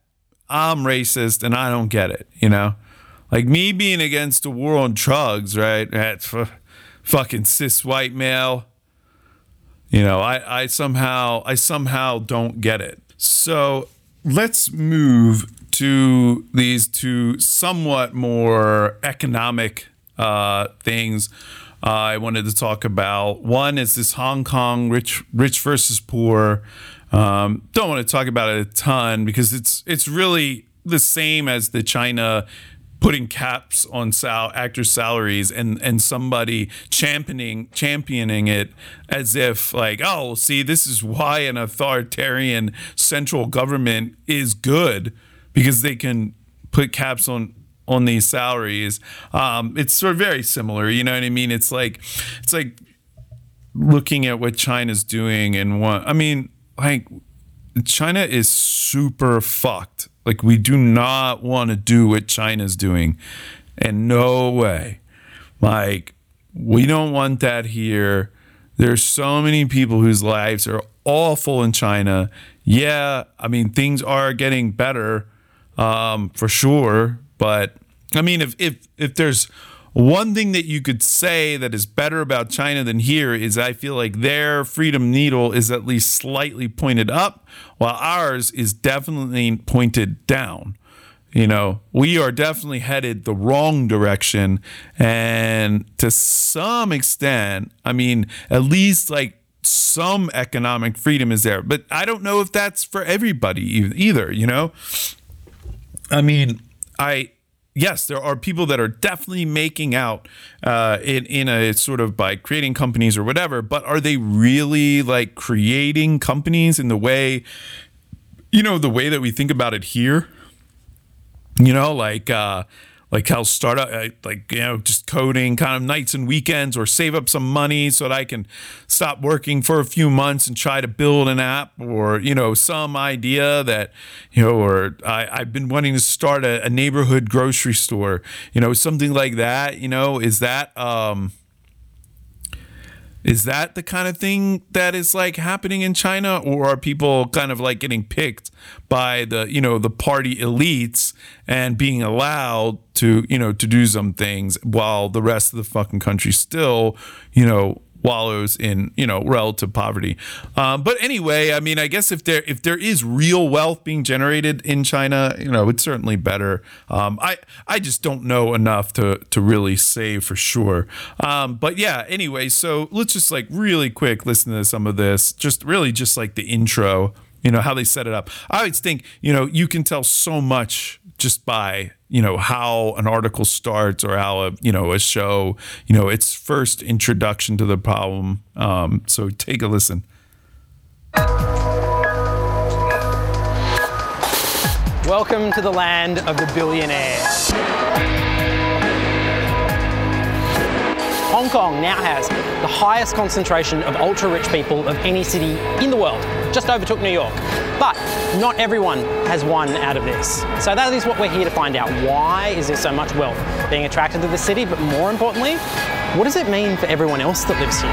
I'm racist and I don't get it, you know? Like me being against the war on drugs, right? That's fucking cis white male. You know, I, I somehow I somehow don't get it. So let's move to these two somewhat more economic uh, things. Uh, I wanted to talk about one is this Hong Kong rich rich versus poor um, don't want to talk about it a ton because it's it's really the same as the China putting caps on sal- actors' salaries and and somebody championing championing it as if like oh see this is why an authoritarian central government is good because they can put caps on on these salaries. Um, it's sort of very similar, you know what I mean? It's like it's like looking at what China's doing and what I mean, like China is super fucked. Like we do not want to do what China's doing. And no way. Like we don't want that here. There's so many people whose lives are awful in China. Yeah, I mean things are getting better um, for sure, but I mean if if if there's one thing that you could say that is better about China than here is I feel like their freedom needle is at least slightly pointed up, while ours is definitely pointed down. You know, we are definitely headed the wrong direction. And to some extent, I mean, at least like some economic freedom is there. But I don't know if that's for everybody either, you know? I mean, I yes, there are people that are definitely making out uh, in in a sort of by creating companies or whatever. But are they really like creating companies in the way, you know, the way that we think about it here? You know, like. Uh, like how start uh, like you know just coding kind of nights and weekends or save up some money so that I can stop working for a few months and try to build an app or you know some idea that you know or I, I've been wanting to start a, a neighborhood grocery store you know something like that you know is that um is that the kind of thing that is like happening in China, or are people kind of like getting picked by the you know the party elites and being allowed to you know to do some things while the rest of the fucking country still you know wallows in you know relative poverty. Um, but anyway, I mean, I guess if there if there is real wealth being generated in China, you know, it's certainly better. Um, I I just don't know enough to to really say for sure. Um, but yeah, anyway, so let's just like really quick listen to some of this. Just really just like the intro. You know how they set it up. I always think you know you can tell so much just by you know how an article starts or how a you know a show you know its first introduction to the problem. Um, so take a listen. Welcome to the land of the billionaires Hong Kong now has the highest concentration of ultra rich people of any city in the world, just overtook New York. But not everyone has won out of this. So that is what we're here to find out. Why is there so much wealth being attracted to the city? But more importantly, what does it mean for everyone else that lives here?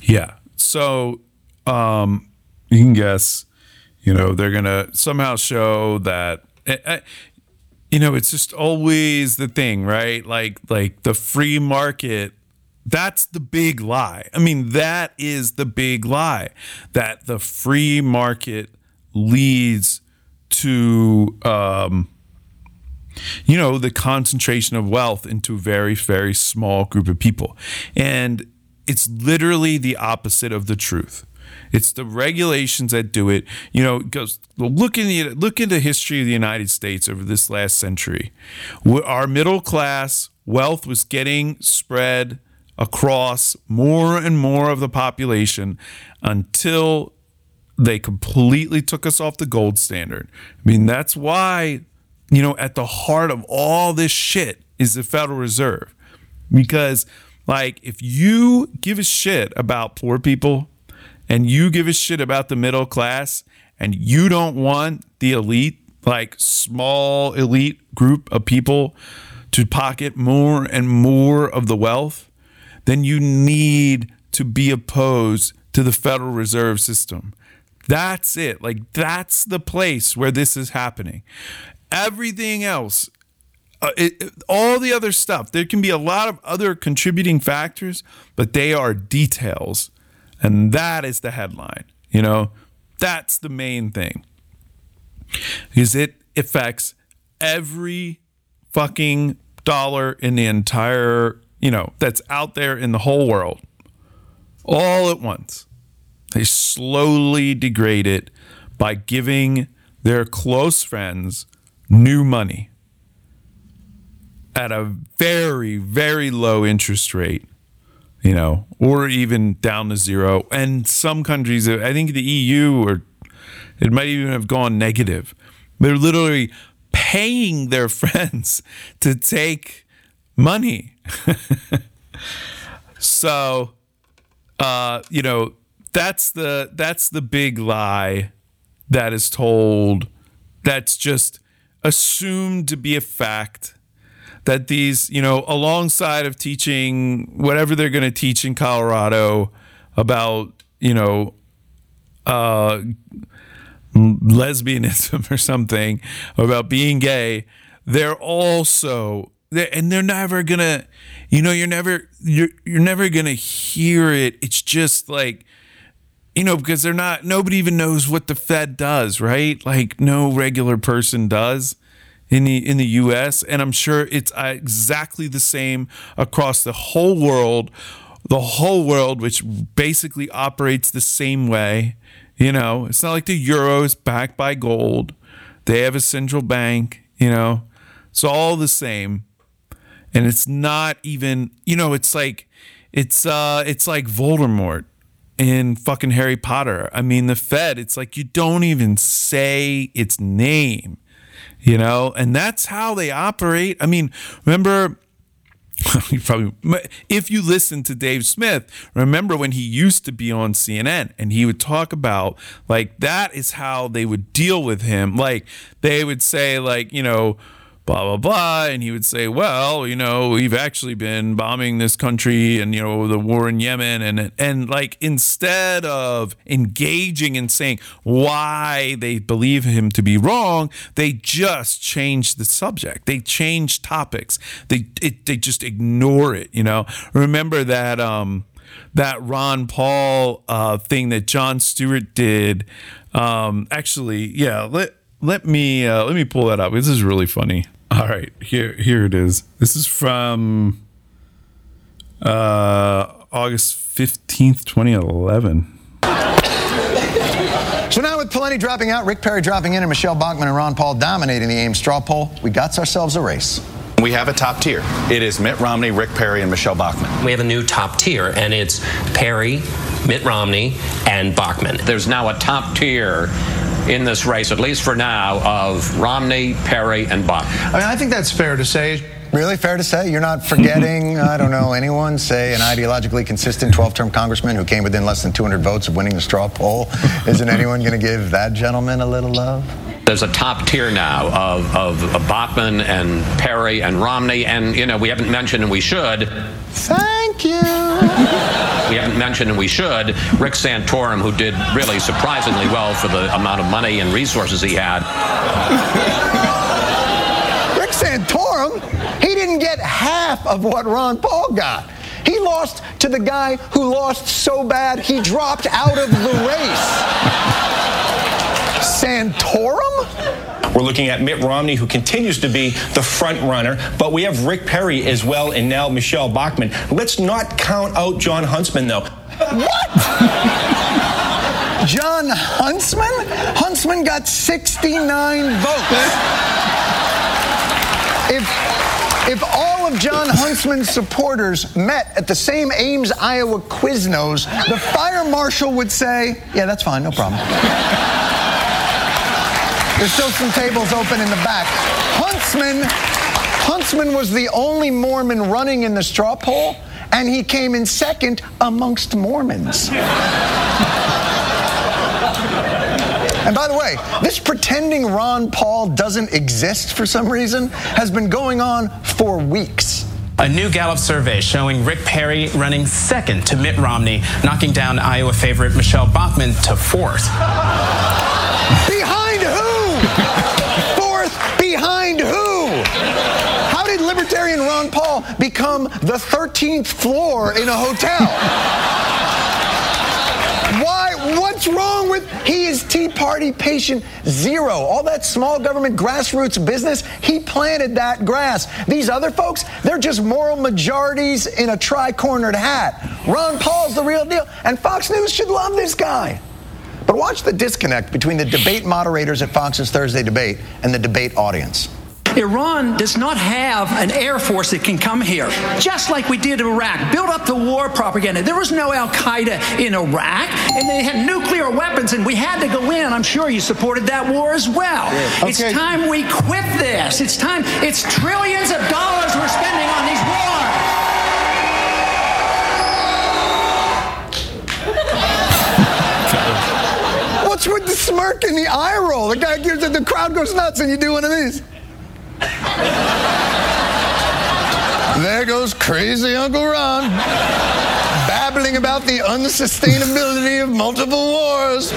Yeah. So um, you can guess, you know, they're going to somehow show that. You know, it's just always the thing, right? Like, like the free market that's the big lie. I mean, that is the big lie that the free market leads to, um, you know, the concentration of wealth into a very, very small group of people. And it's literally the opposite of the truth. It's the regulations that do it. You know, goes look in the look into history of the United States over this last century. Our middle class wealth was getting spread across more and more of the population until they completely took us off the gold standard. I mean, that's why, you know, at the heart of all this shit is the Federal Reserve. Because, like, if you give a shit about poor people and you give a shit about the middle class and you don't want the elite, like small elite group of people to pocket more and more of the wealth, then you need to be opposed to the Federal Reserve System. That's it. Like, that's the place where this is happening. Everything else, uh, it, it, all the other stuff, there can be a lot of other contributing factors, but they are details. And that is the headline. You know, that's the main thing. Because it affects every fucking dollar in the entire you know, that's out there in the whole world all at once. They slowly degrade it by giving their close friends new money at a very, very low interest rate, you know, or even down to zero. And some countries, I think the EU or it might even have gone negative. They're literally paying their friends to take money. so, uh, you know, that's the that's the big lie that is told. That's just assumed to be a fact. That these, you know, alongside of teaching whatever they're going to teach in Colorado about, you know, uh, lesbianism or something about being gay they're also they're, and they're never gonna you know you're never you're you're never gonna hear it. It's just like you know because they're not nobody even knows what the fed does right? Like no regular person does in the in the US and I'm sure it's uh, exactly the same across the whole world the whole world which basically operates the same way you know, it's not like the euro is backed by gold. They have a central bank, you know. It's all the same. And it's not even, you know, it's like it's uh it's like Voldemort in fucking Harry Potter. I mean, the Fed, it's like you don't even say its name, you know? And that's how they operate. I mean, remember you probably if you listen to Dave Smith, remember when he used to be on CNN and he would talk about like that is how they would deal with him. Like they would say like, you know, blah blah blah. And he would say well you know we've actually been bombing this country and you know the war in yemen and and like instead of engaging and saying why they believe him to be wrong they just change the subject. They change topics. They it, they just ignore it you know? Remember that um that Ron Paul uh, thing that Jon Stewart did. Um, actually, yeah, let let me uh, let me pull that up. This is really funny. All right, here here it is. This is from uh, August fifteenth, twenty eleven. So now with Pawlenty dropping out, Rick Perry dropping in, and Michele Bachmann and Ron Paul dominating the Ames straw poll, we got ourselves a race. We have a top tier. It is Mitt Romney, Rick Perry, and Michele Bachmann. We have a new top tier, and it's Perry, Mitt Romney, and Bachmann. There's now a top tier in this race, at least for now, of Romney, Perry, and Bachmann. I mean, I think that's fair to say. Really fair to say? You're not forgetting, I don't know, anyone, say an ideologically consistent 12 term congressman who came within less than 200 votes of winning the straw poll? Isn't anyone going to give that gentleman a little love? There's a top tier now of, of, of Bachmann and Perry and Romney, and, you know, we haven't mentioned, and we should. Thank you. We haven't mentioned, and we should, Rick Santorum, who did really surprisingly well for the amount of money and resources he had. Rick Santorum, get half of what Ron Paul got. He lost to the guy who lost so bad he dropped out of the race. Santorum? We're looking at Mitt Romney, who continues to be the front runner, but we have Rick Perry as well, and now Michele Bachmann. Let's not count out Jon Huntsman, though. What? Jon Huntsman? Huntsman got 69 votes. If, if all of Jon Huntsman's supporters met at the same Ames, Iowa Quiznos, the fire marshal would say, yeah, that's fine, no problem. There's still some tables open in the back. Huntsman, Huntsman was the only Mormon running in the straw poll, and he came in second amongst Mormons. And by the way, this pretending Ron Paul doesn't exist for some reason has been going on for weeks. A new Gallup survey showing Rick Perry running second to Mitt Romney, knocking down Iowa favorite Michele Bachmann to fourth. Behind who? Fourth behind who? How did Libertarian Ron Paul become the 13th floor in a hotel? What's wrong with he is Tea Party patient zero? All that small government grassroots business, he planted that grass. These other folks, they're just moral majorities in a tri-cornered hat. Ron Paul's the real deal, and Fox News should love this guy. But watch the disconnect between the debate moderators at Fox's Thursday debate and the debate audience. Iran does not have an air force that can come here, just like we did in Iraq. Build up the war propaganda. There was no Al Qaeda in Iraq, and they had nuclear weapons, and we had to go in. I'm sure you supported that war as well. Yeah. It's Okay. time we quit this. It's time. It's trillions of dollars we're spending on these wars. What's with the smirk and the eye roll? The guy gives it, the crowd goes nuts, and you do one of these. There goes crazy Uncle Ron, babbling about the unsustainability of multiple wars.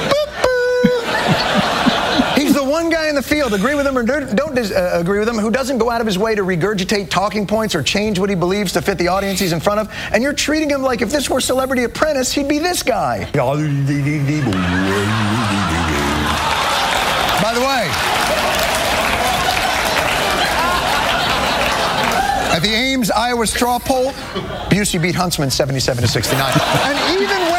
He's the one guy in the field, agree with him or don't don't dis- uh, agree with him, who doesn't go out of his way to regurgitate talking points or change what he believes to fit the audience he's in front of. And you're treating him like if this were Celebrity Apprentice, he'd be this guy. By the way, the Ames Iowa straw poll, Busey beat Huntsman 77 to 69. and even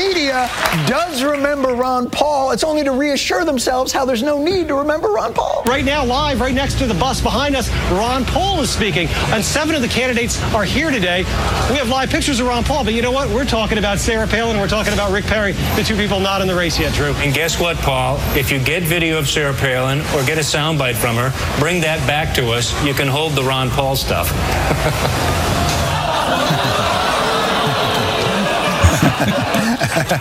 media does remember Ron Paul, it's only to reassure themselves how there's no need to remember Ron Paul. Right now, live, right next to the bus behind us, Ron Paul is speaking. And seven of the candidates are here today. We have live pictures of Ron Paul, but you know what? We're talking about Sarah Palin and we're talking about Rick Perry, the two people not in the race yet, Drew. And guess what, Paul? If you get video of Sarah Palin or get a soundbite from her, bring that back to us. You can hold the Ron Paul stuff.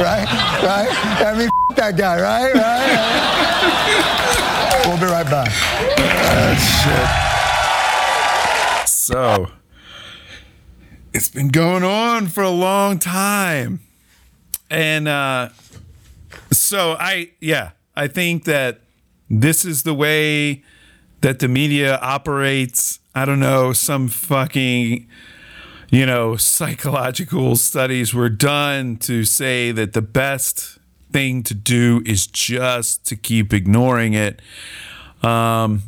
right? Right? I mean, that guy, right? Right? we'll be right back. So it's been going on for a long time. And uh so I yeah, I think that this is the way that the media operates. I don't know, some fucking you know, psychological studies were done to say that the best thing to do is just to keep ignoring it. Um,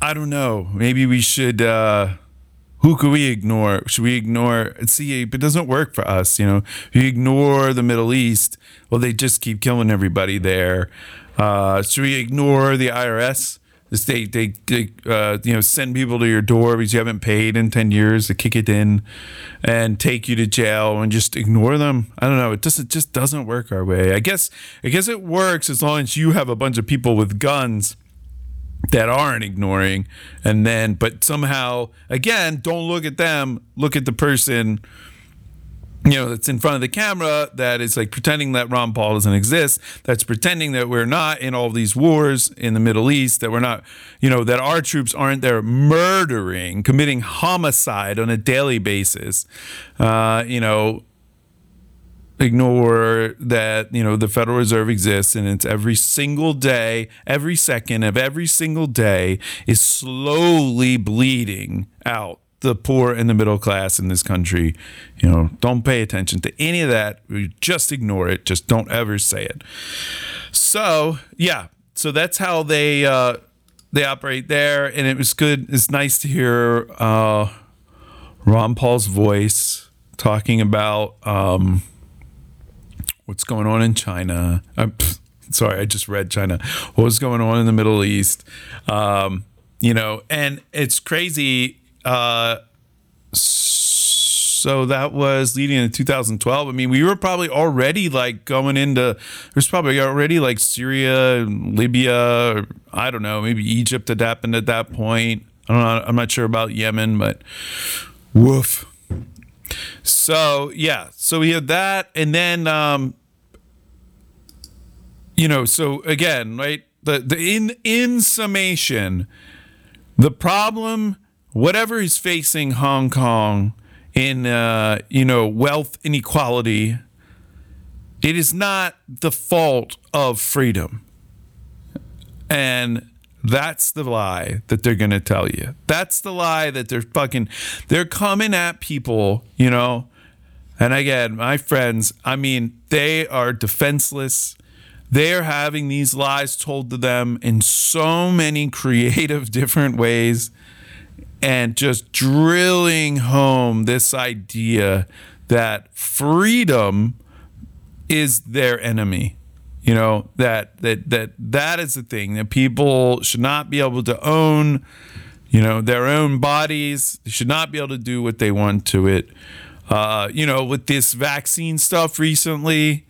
I don't know. Maybe we should. Uh, who could we ignore? Should we ignore? See, it doesn't work for us. You know, if you ignore the Middle East, well, they just keep killing everybody there. Uh, should we ignore the IRS? They they, they uh, you know send people to your door because you haven't paid in ten years to kick it in, and take you to jail and just ignore them. I don't know. It just it just doesn't work our way. I guess I guess it works as long as you have a bunch of people with guns that aren't ignoring and then but somehow again don't look at them look at the person you know that's in front of the camera that is like pretending that Ron Paul doesn't exist that's pretending that we're not in all these wars in the Middle East that we're not you know that our troops aren't there murdering committing homicide on a daily basis. Uh you know ignore that you know the Federal Reserve exists and it's every single day, every second of every single day is slowly bleeding out the poor and the middle class in this country. You know, don't pay attention to any of that. Just ignore it. Just don't ever say it. So yeah, so that's how they uh, they operate there, and it was good. It's nice to hear uh, Ron Paul's voice talking about. Um, what's going on in China. I'm sorry, I just read China. What was going on in the Middle East? Um, you know, and it's crazy. Uh, so that was leading into 2012. I mean, we were probably already like going into. There's probably already like Syria, Libya, or, I don't know, maybe Egypt had happened at that point. I don't know. I'm not sure about Yemen, but woof. So yeah, so we had that, and then um, you know, so again, right? The the in in summation, the problem, whatever is facing Hong Kong in uh, you know wealth inequality, it is not the fault of freedom, and that's the lie that they're going to tell you. That's the lie that they're fucking, they're coming at people, you know. And again, my friends, I mean, they are defenseless. They're having these lies told to them in so many creative, different ways and just drilling home this idea that freedom is their enemy. You know that that that that is the thing that people should not be able to own. You know their own bodies. They should not be able to do what they want to it. Uh, you know, with this vaccine stuff recently,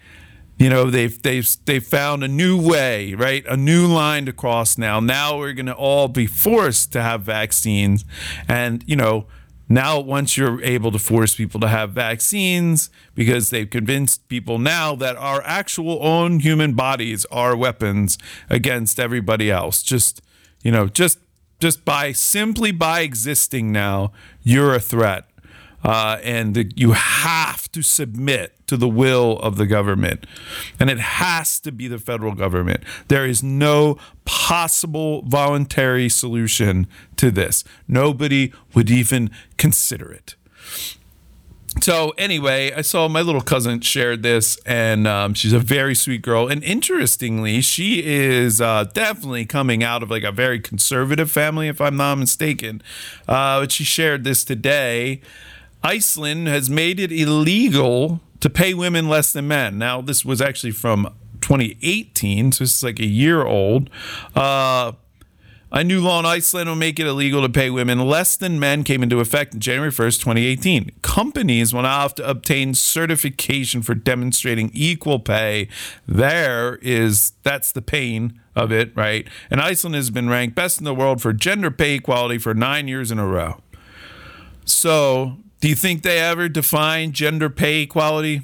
you know they've they've they've found a new way right? A new line to cross now. Now we're going to all be forced to have vaccines. And you know now once you're able to force people to have vaccines because they've convinced people now that our actual own human bodies are weapons against everybody else. Just you know just just by simply by existing now you're a threat uh, and that you have to submit to the will of the government. And it has to be the federal government. There is no possible voluntary solution to this. Nobody would even consider it. So anyway, I saw my little cousin shared this, and um, she's a very sweet girl. And interestingly, she is uh, definitely coming out of like a very conservative family, if I'm not mistaken. Uh, but she shared this today. Iceland has made it illegal to pay women less than men. Now, this was actually from 2018, so it's like a year old. Uh, a new law in Iceland will make it illegal to pay women less than men came into effect in January 1st, 2018. Companies will now have to obtain certification for demonstrating equal pay. There is, that's the pain of it, right? And Iceland has been ranked best in the world for gender pay equality for nine years in a row. So, do you think they ever define gender pay equality?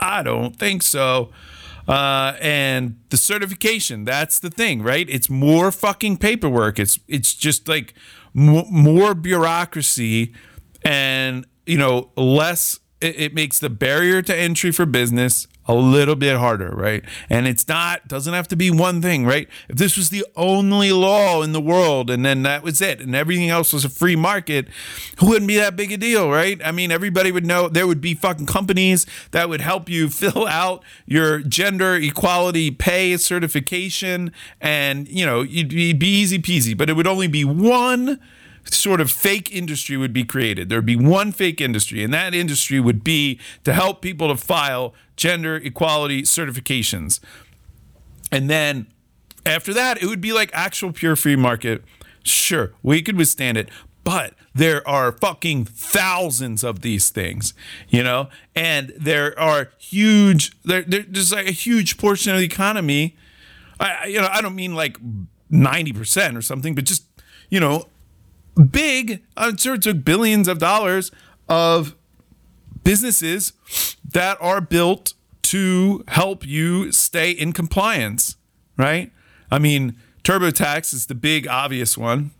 I don't think so. Uh, and the certification, that's the thing, right? It's more fucking paperwork. It's it's just like more, more bureaucracy and, you know, less it, it makes the barrier to entry for business a little bit harder, right? And it's not doesn't have to be one thing, right? If this was the only law in the world and then that was it and everything else was a free market, it wouldn't be that big a deal, right? I mean, everybody would know there would be fucking companies that would help you fill out your gender equality pay certification and, you know, it'd be easy peasy, but it would only be one sort of fake industry would be created. There'd be one fake industry, and that industry would be to help people to file gender equality certifications. And then after that, it would be like actual pure free market. Sure, we could withstand it, but there are fucking thousands of these things, you know, and there are huge. There, there's like a huge portion of the economy. I, you know, I don't mean like ninety percent or something, but just you know, big. I'm sure it took billions of dollars of businesses that are built to help you stay in compliance, right? I mean, TurboTax is the big obvious one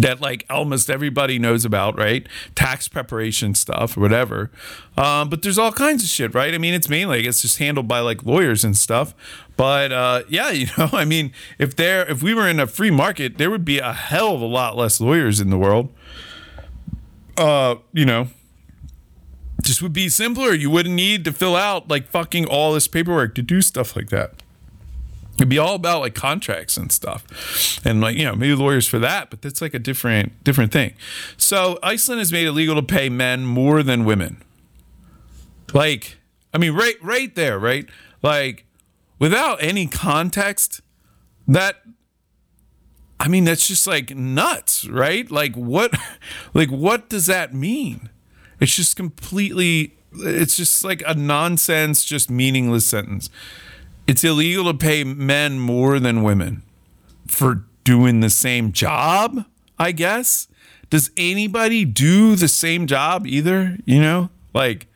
that like almost everybody knows about, right? Tax preparation stuff or whatever. Um, but there's all kinds of shit, right? I mean, it's mainly it's just handled by like lawyers and stuff. But uh, yeah, you know, I mean, if there if we were in a free market, there would be a hell of a lot less lawyers in the world. Uh, you know, just would be simpler. You wouldn't need to fill out like fucking all this paperwork to do stuff like that. It'd be all about like contracts and stuff, and like you know maybe lawyers for that, but that's like a different different thing. So Iceland has made it legal to pay men more than women. Like, I mean, right right there, right? Like, without any context, that I mean that's just like nuts, right? Like what, like what does that mean? It's just completely. It's just like a nonsense, just meaningless sentence it's illegal to pay men more than women for doing the same job, I guess. Does anybody do the same job either? You know, like,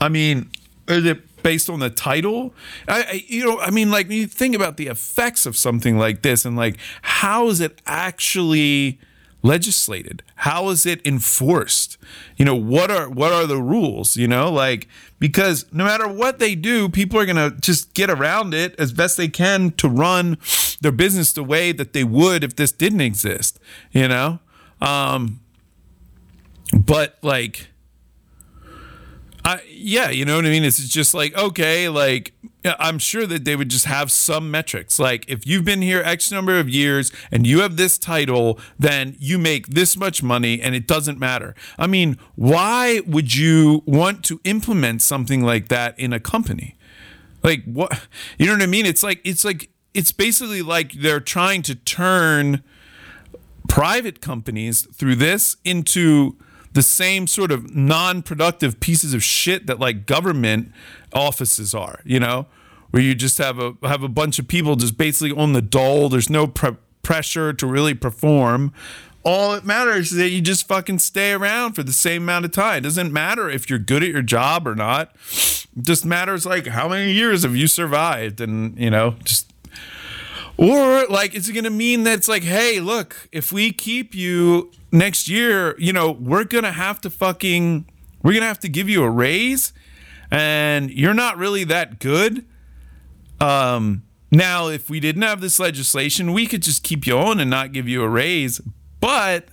I mean, is it based on the title? I, I you know, I mean, like, you think about the effects of something like this and like, how is it actually legislated? How is it enforced? You know, what are what are the rules? You know, like because no matter what they do, people are gonna just get around it as best they can to run their business the way that they would if this didn't exist. You know, um, but like. I, yeah, you know what I mean? It's just like, okay, like, I'm sure that they would just have some metrics. Like, if you've been here X number of years and you have this title, then you make this much money and it doesn't matter. I mean, why would you want to implement something like that in a company? Like, what? You know what I mean? It's like, it's like, it's basically like they're trying to turn private companies through this into the same sort of non-productive pieces of shit that like government offices are, you know, where you just have a have a bunch of people just basically on the dole. There's no pre- pressure to really perform. All it matters is that you just fucking stay around for the same amount of time. It doesn't matter if you're good at your job or not. It just matters like how many years have you survived and, you know, just or like, is it going to mean that it's like, hey, look, if we keep you next year, you know, we're going to have to fucking, we're going to have to give you a raise and you're not really that good. Um, now, if we didn't have this legislation, we could just keep you on and not give you a raise, but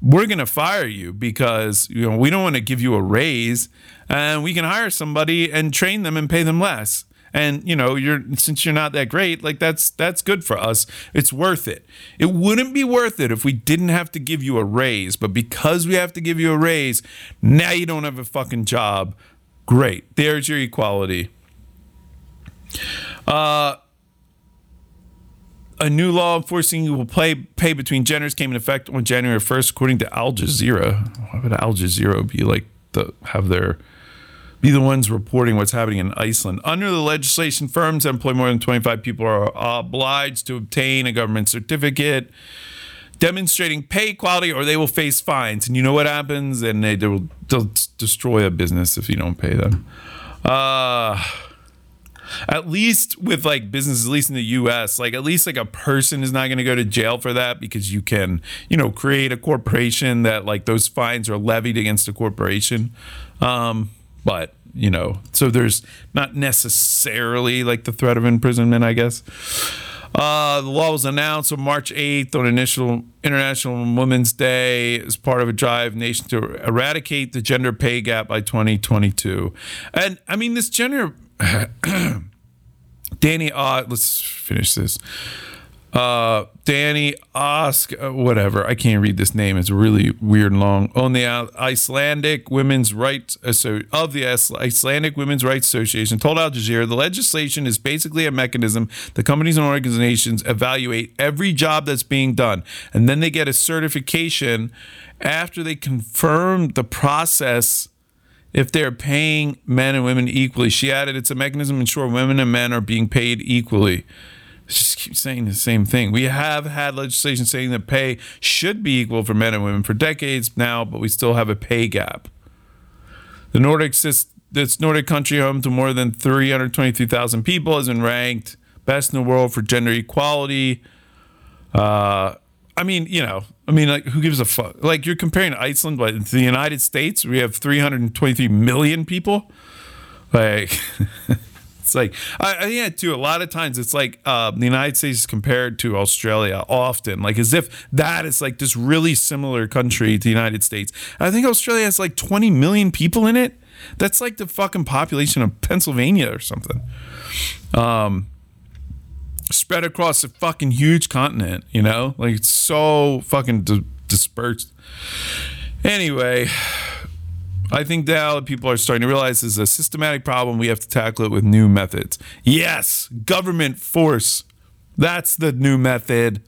we're going to fire you because, you know, we don't want to give you a raise and we can hire somebody and train them and pay them less and you know you're since you're not that great like that's that's good for us. It's worth it. It wouldn't be worth it if we didn't have to give you a raise. But because we have to give you a raise now you don't have a fucking job. Great. There's your equality. Uh a new law enforcing will pay pay between genders came in effect on January 1st, according to Al Jazeera. Why would Al Jazeera be like the have their be the ones reporting what's happening in Iceland. Under the legislation, firms that employ more than 25 people are obliged to obtain a government certificate demonstrating pay equality or they will face fines. And you know what happens? And they, will they'll destroy a business if you don't pay them. Uh, at least with like businesses, at least in the US, like at least like a person is not going to go to jail for that because you can, you know, create a corporation that like those fines are levied against a corporation. Um, but you know, so there's not necessarily like the threat of imprisonment, I guess. Uh, the law was announced on March 8th on initial International Women's Day as part of a drive nation to eradicate the gender pay gap by 2022. And I mean, this gender, Danny, uh, let's finish this uh, Danny Osk, uh, whatever. I can't read this name. It's really weird and long. On the Icelandic Women's Rights so of the Icelandic Women's Rights Association told Al Jazeera the legislation is basically a mechanism the companies and organizations evaluate every job that's being done, and then they get a certification after they confirm the process if they're paying men and women equally. She added, "It's a mechanism to ensure women and men are being paid equally." Just keep saying the same thing. We have had legislation saying that pay should be equal for men and women for decades now, but we still have a pay gap. The Nordic this Nordic country home to more than 323,000 people has been ranked best in the world for gender equality. Uh, I mean, you know, I mean, like, who gives a fuck? Like, you're comparing Iceland but the United States, we have 323 million people. Like, It's like I, I think too. A lot of times, it's like uh, the United States is compared to Australia often, like as if that is like this really similar country to the United States. I think Australia has like 20 million people in it. That's like the fucking population of Pennsylvania or something. Um, spread across a fucking huge continent, you know, like it's so fucking di- dispersed. Anyway, I think now people are starting to realize this is a systematic problem. We have to tackle it with new methods. Yes, government force. That's the new method.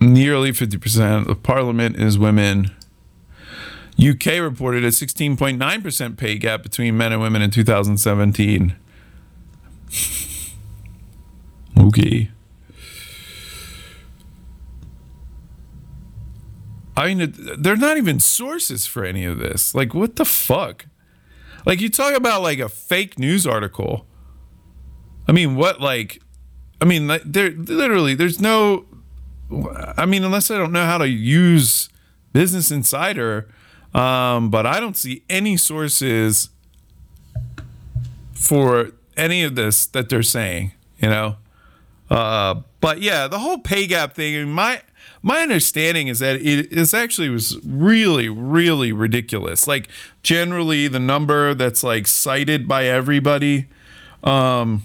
Nearly 50% of parliament is women. UK reported a 16.9% pay gap between men and women in 2017. okay. I mean, they're not even sources for any of this. Like, what the fuck? Like, you talk about like a fake news article. I mean, what, like, I mean, there literally, there's no, I mean, unless I don't know how to use Business Insider, um, but I don't see any sources for any of this that they're saying, you know? Uh, but yeah, the whole pay gap thing, my, my understanding is that it is actually was really, really ridiculous. Like generally, the number that's like cited by everybody. Um,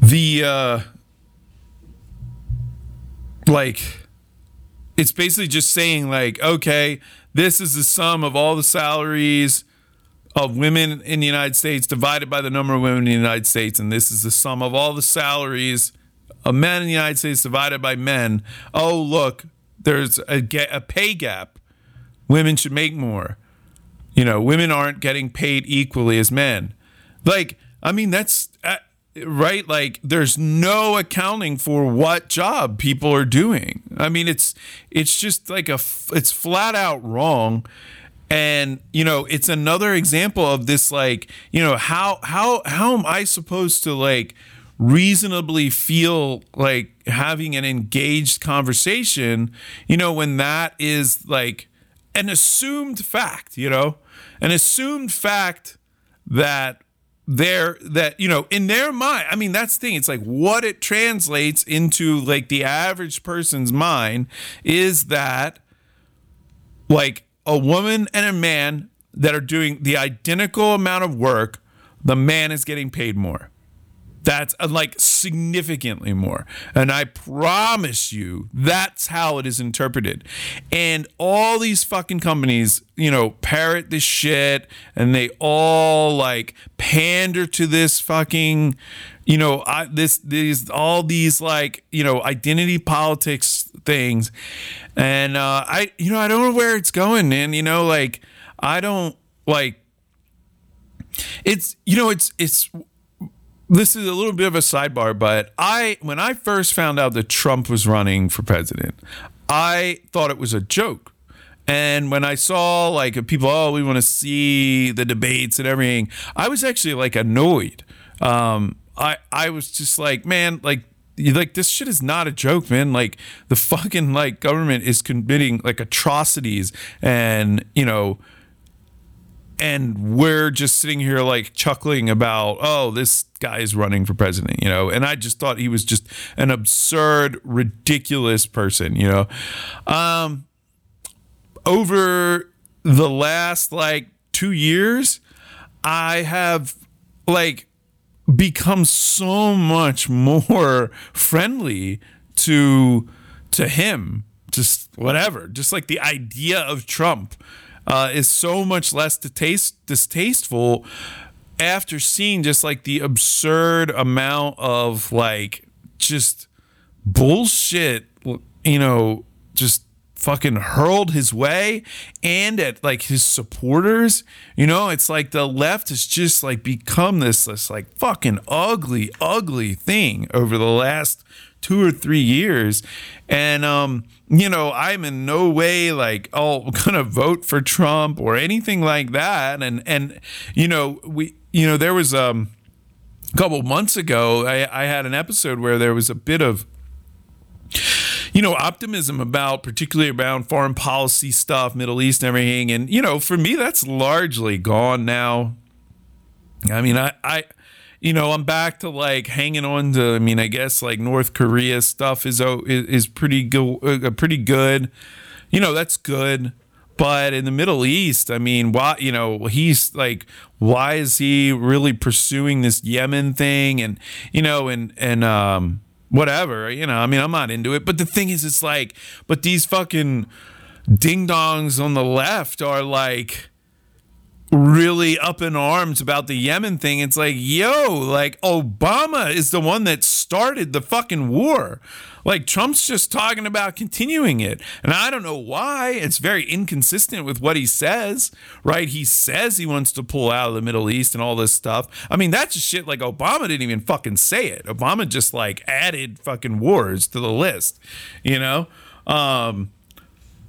the uh, like it's basically just saying like okay this is the sum of all the salaries of women in the united states divided by the number of women in the united states and this is the sum of all the salaries of men in the united states divided by men. Oh look there's a, a pay gap. Women should make more. You know women aren't getting paid equally as men. Like i mean that's uh, right? Like there's no accounting for what job people are doing. I mean it's it's just like a it's flat out wrong and you know it's another example of this like you know how how how am i supposed to like reasonably feel like having an engaged conversation you know when that is like an assumed fact you know? An assumed fact that they're that you know in their mind i mean that's the thing it's like what it translates into like the average person's mind is that like a woman and a man that are doing the identical amount of work the man is getting paid more that's uh, like significantly more. And I promise you, that's how it is interpreted. And all these fucking companies, you know, parrot this shit and they all like pander to this fucking, you know, I, this, these, all these like, you know, identity politics things. And uh, I, you know, I don't know where it's going, man. You know, like, I don't like, it's, you know, it's, it's, this is a little bit of a sidebar, but I when I first found out that Trump was running for president, I thought it was a joke. And when I saw like people, oh, we want to see the debates and everything, I was actually like annoyed. Um, I I was just like, man, like like this shit is not a joke, man. Like the fucking like government is committing like atrocities, and you know and we're just sitting here like chuckling about oh this guy is running for president you know and i just thought he was just an absurd ridiculous person you know um over the last like 2 years i have like become so much more friendly to to him just whatever. Just like the idea of trump uh, is so much less distaste, distasteful after seeing just like the absurd amount of like just bullshit, you know, just fucking hurled his way and at like his supporters you know it's like the left has just like become this this like fucking ugly ugly thing over the last two or three years and um you know, I'm in no way like, oh, gonna vote for Trump or anything like that. And and you know, we you know, there was um a couple months ago, I, I had an episode where there was a bit of you know, optimism about particularly around foreign policy stuff, Middle East and everything. And, you know, for me that's largely gone now. I mean, I I you know, I'm back to like hanging on to. I mean, I guess like North Korea stuff is is pretty good, uh, pretty good. You know, that's good. But in the Middle East, I mean, why? You know, he's like, why is he really pursuing this Yemen thing? And you know, and and um, whatever. You know, I mean, I'm not into it. But the thing is, it's like, but these fucking ding dongs on the left are like really up in arms about the Yemen thing. It's like, yo, like Obama is the one that started the fucking war. Like Trump's just talking about continuing it. And I don't know why. It's very inconsistent with what he says, right? He says he wants to pull out of the Middle East and all this stuff. I mean, that's just shit like Obama didn't even fucking say it. Obama just like added fucking wars to the list, you know? Um,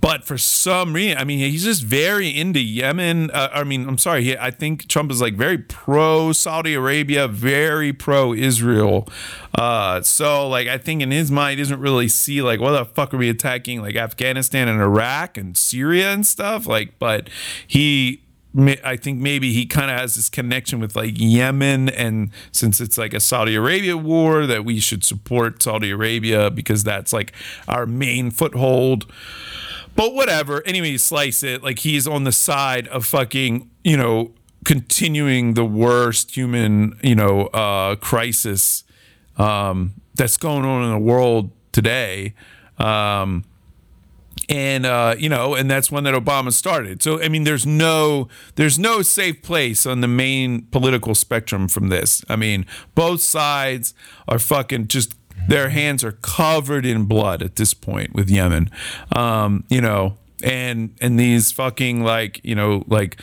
but for some reason, I mean, he's just very into Yemen. Uh, I mean, I'm sorry. He, I think Trump is like very pro Saudi Arabia, very pro Israel. Uh, so, like, I think in his mind, he doesn't really see like what the fuck are we attacking like Afghanistan and Iraq and Syria and stuff. Like, but he I think maybe he kind of has this connection with like Yemen, and since it's like a Saudi Arabia war, that we should support Saudi Arabia because that's like our main foothold. But whatever. Anyway, slice it. Like he's on the side of fucking, you know, continuing the worst human, you know, uh, crisis um, that's going on in the world today. Um, and uh, you know, and that's one that Obama started. So I mean, there's no there's no safe place on the main political spectrum from this. I mean, both sides are fucking just their hands are covered in blood at this point with Yemen. Um, you know, and and these fucking like you know like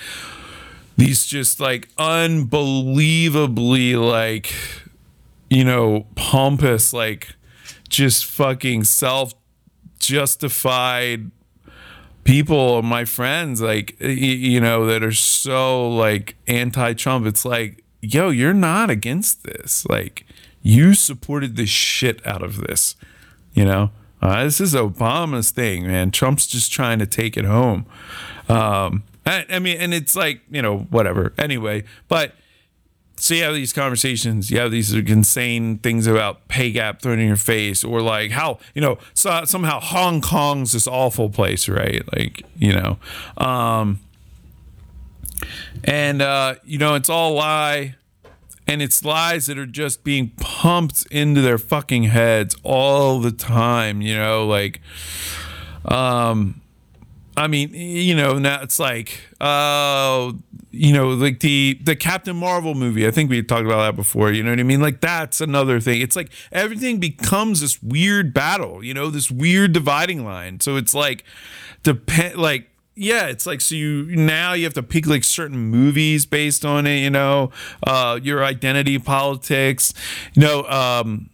these just like unbelievably like you know pompous like just fucking self justified people my friends like you know that are so like anti-trump it's like yo you're not against this like you supported the shit out of this you know? Uh, this is obama's thing man. Trump's just trying to take it home. Um I, I mean and it's like you know whatever. Anyway but so you have these conversations, you have these insane things about pay gap thrown in your face, or like how you know so, somehow Hong Kong's this awful place, right? Like you know, um, and uh, you know it's all lie, and it's lies that are just being pumped into their fucking heads all the time. You know, like, um, I mean, you know, now it's like, uh, you know, like the the Captain Marvel movie. I think we talked about that before. You know what I mean? Like that's another thing. It's like everything becomes this weird battle. You know, this weird dividing line. So it's like, depend like. Yeah, it's like so you now you have to pick like certain movies based on it, you know, uh, your identity politics, you know, um,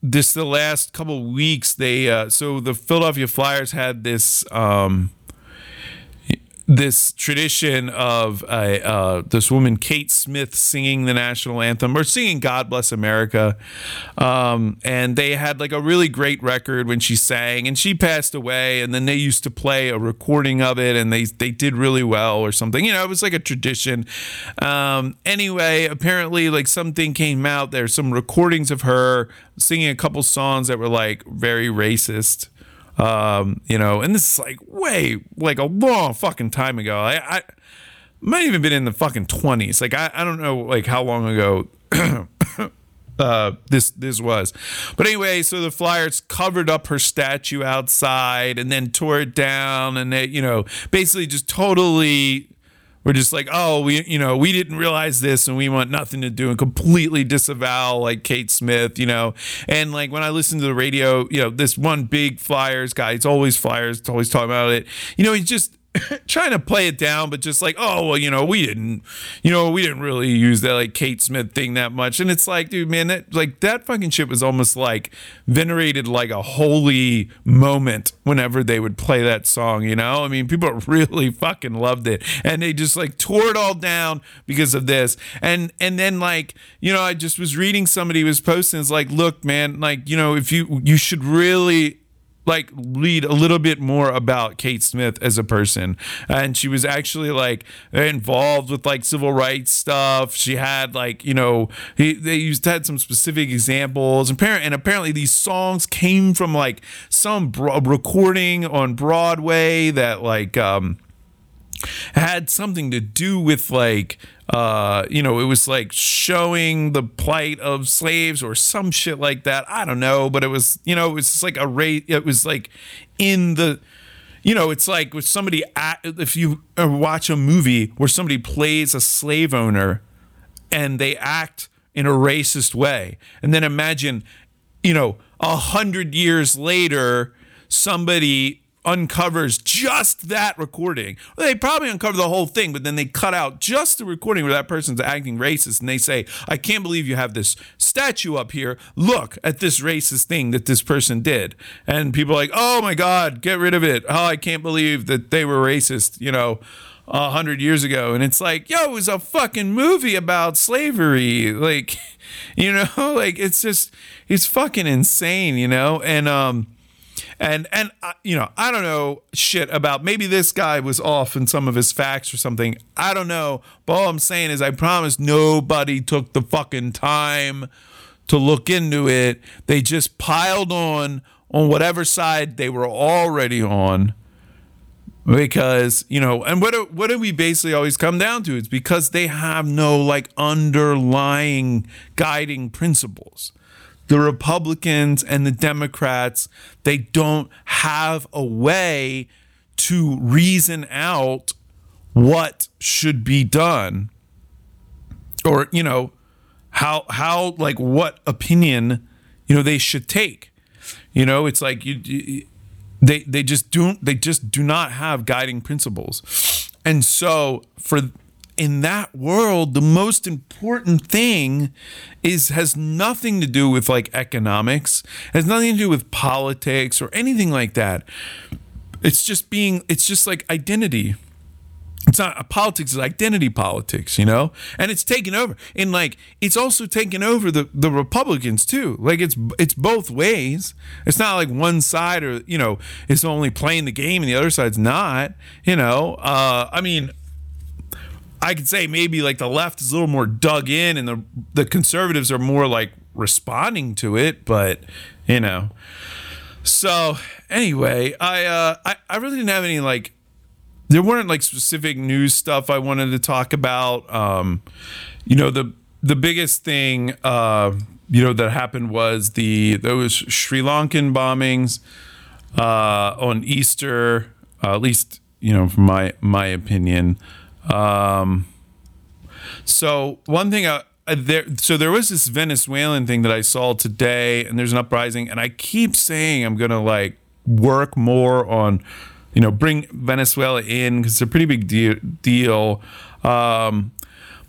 this the last couple weeks they uh, so the Philadelphia Flyers had this um, this tradition of uh, uh, this woman Kate Smith singing the national anthem or singing "God Bless America," um, and they had like a really great record when she sang, and she passed away, and then they used to play a recording of it, and they they did really well or something. You know, it was like a tradition. Um, anyway, apparently, like something came out. There's some recordings of her singing a couple songs that were like very racist um, you know, and this is like way like a long fucking time ago. I, I might even been in the fucking twenties. Like I, I don't know like how long ago uh this this was. But anyway, so the Flyers covered up her statue outside and then tore it down and they, you know, basically just totally we're just like, oh, we, you know, we didn't realize this, and we want nothing to do, and completely disavow like Kate Smith, you know. And like when I listen to the radio, you know, this one big Flyers guy, it's always Flyers, it's always talking about it. You know, he's just trying to play it down, but just like, oh well, you know, we didn't, you know, we didn't really use that like Kate Smith thing that much. And it's like, dude, man, that like that fucking shit was almost like venerated like a holy moment whenever they would play that song, you know? I mean, people really fucking loved it. And they just like tore it all down because of this. And and then like, you know, I just was reading somebody was posting, it's like, look, man, like, you know, if you you should really like read a little bit more about Kate Smith as a person. And she was actually like involved with like civil rights stuff. She had like, you know, he, they used had some specific examples. And apparently, these songs came from like some bro- recording on Broadway that like um had something to do with like uh you know it was like showing the plight of slaves or some shit like that. I don't know but it was you know it was like a rate it was like in the you know it's like with somebody at, if you uh, watch a movie where somebody plays a slave owner and they act in a racist way and then imagine you know a hundred years later somebody uncovers just that recording. They probably uncover the whole thing, but then they cut out just the recording where that person's acting racist and they say, I can't believe you have this statue up here. Look at this racist thing that this person did. And people are like, oh my God, get rid of it. Oh, I can't believe that they were racist, you know, a hundred years ago. And it's like, yo, it was a fucking movie about slavery. Like, you know, like it's just, it's fucking insane, you know? And, um, and and uh, you know I don't know shit about maybe this guy was off in some of his facts or something. I don't know. But all I'm saying is I promise nobody took the fucking time to look into it. They just piled on on whatever side they were already on because you know and what do, what do we basically always come down to it's because they have no like underlying guiding principles the republicans and the democrats they don't have a way to reason out what should be done. Or you know how how like what opinion you know they should take. You know it's like you, you they they just don't they just do not have guiding principles. And so for in that world the most important thing is has nothing to do with like economics has nothing to do with politics or anything like that. It's just being it's just like identity. It's not politics is identity politics you know? And it's taken over. And like it's also taken over the the republicans too. Like it's it's both ways. It's not like one side or you know is only playing the game and the other side's not you know? Uh i mean i could say maybe like the left is a little more dug in and the the conservatives are more like responding to it but you know so anyway i uh i, I really didn't have any like there weren't like specific news stuff I wanted to talk about. Um, you know, the the biggest thing uh, you know that happened was the those Sri Lankan bombings uh, on Easter. Uh, at least you know, from my my opinion. Um, so one thing I, there so there was this Venezuelan thing that I saw today, and there's an uprising, and I keep saying I'm gonna like work more on you know, bring Venezuela in because it's a pretty big deal. deal. Um,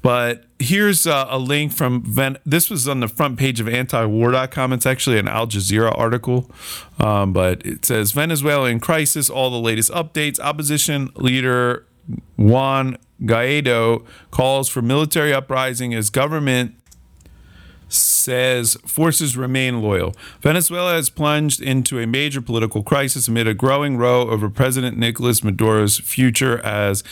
but here's a, a link from Ven- this was on the front page of antiwar.com. It's actually an Al Jazeera article, um, but it says Venezuela in crisis. All the latest updates. Opposition leader Juan Guaido calls for military uprising as government says forces remain loyal. Venezuela has plunged into a major political crisis amid a growing row over President Nicolas Maduro's future as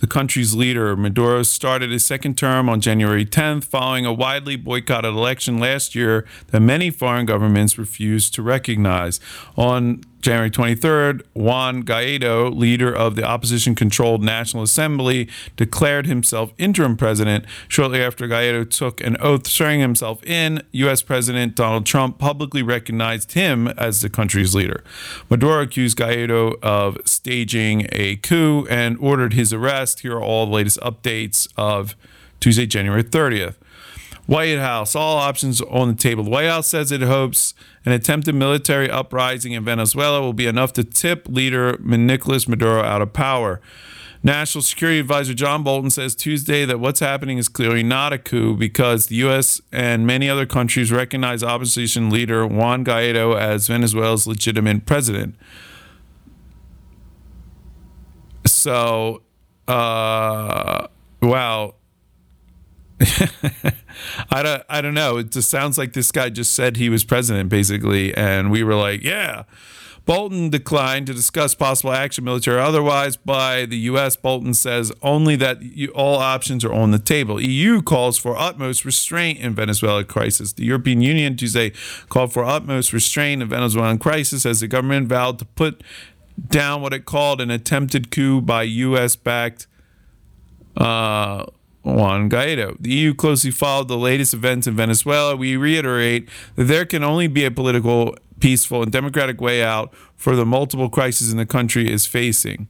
the country's leader. Maduro started his second term on January 10th following a widely boycotted election last year that many foreign governments refused to recognize. On January 23rd, Juan Guaido, leader of the opposition controlled National Assembly, declared himself interim president. Shortly after Guaido took an oath swearing himself in, U.S. President Donald Trump publicly recognized him as the country's leader. Maduro accused Guaido of staging a coup and ordered his arrest. Here are all the latest updates of Tuesday, January 30th. White House, all options on the table. The White House says it hopes an attempted military uprising in Venezuela will be enough to tip leader Nicolas Maduro out of power. National Security Advisor John Bolton says Tuesday that what's happening is clearly not a coup because the U.S. and many other countries recognize opposition leader Juan Guaido as Venezuela's legitimate president. So, uh, wow. I don't I don't know. It just sounds like this guy just said he was president basically and we were like, yeah. Bolton declined to discuss possible action, military otherwise, by the U.S. Bolton says only that all options are on the table. EU calls for utmost restraint in Venezuela crisis. The European Union Tuesday called for utmost restraint in Venezuelan crisis as the government vowed to put down what it called an attempted coup by U.S.-backed. Uh, Juan Guaido. The EU closely followed the latest events in Venezuela. We reiterate that there can only be a political, peaceful, and democratic way out for the multiple crises in the country is facing.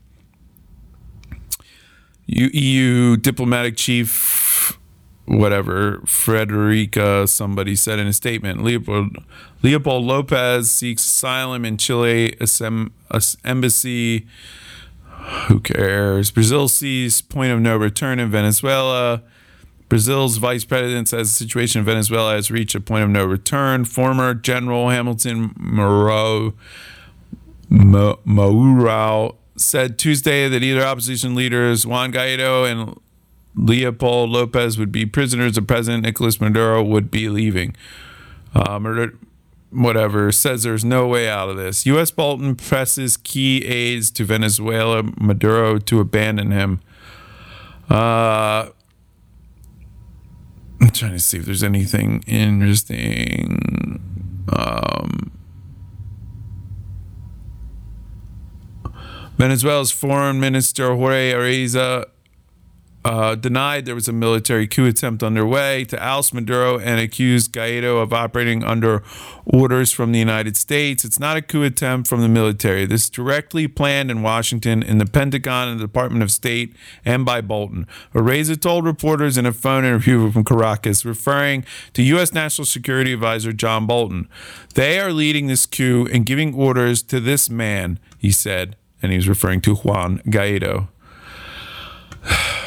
EU diplomatic chief, whatever, Frederica, somebody said in a statement, Leopold, Leopold Lopez seeks asylum in Chile embassy who cares? Brazil sees point of no return in Venezuela. Brazil's vice president says the situation in Venezuela has reached a point of no return. Former General Hamilton Mourão Mourão said Tuesday that either opposition leaders Juan Guaido and Leopold Lopez would be prisoners. The president Nicolas Maduro would be leaving. Uh, whatever says there's no way out of this. U.S. Bolton presses key aides to Venezuela Maduro to abandon him. Uh, I'm trying to see if there's anything interesting. Um, Venezuela's foreign minister Jorge Arreaza uh, denied there was a military coup attempt underway to oust Maduro and accused Guaido of operating under orders from the United States. It's not a coup attempt from the military. This is directly planned in Washington, in the Pentagon, and the Department of State, and by Bolton. Arreaza told reporters in a phone interview from Caracas, referring to U.S. National Security Advisor John Bolton. They are leading this coup and giving orders to this man, he said, and he was referring to Juan Guaido.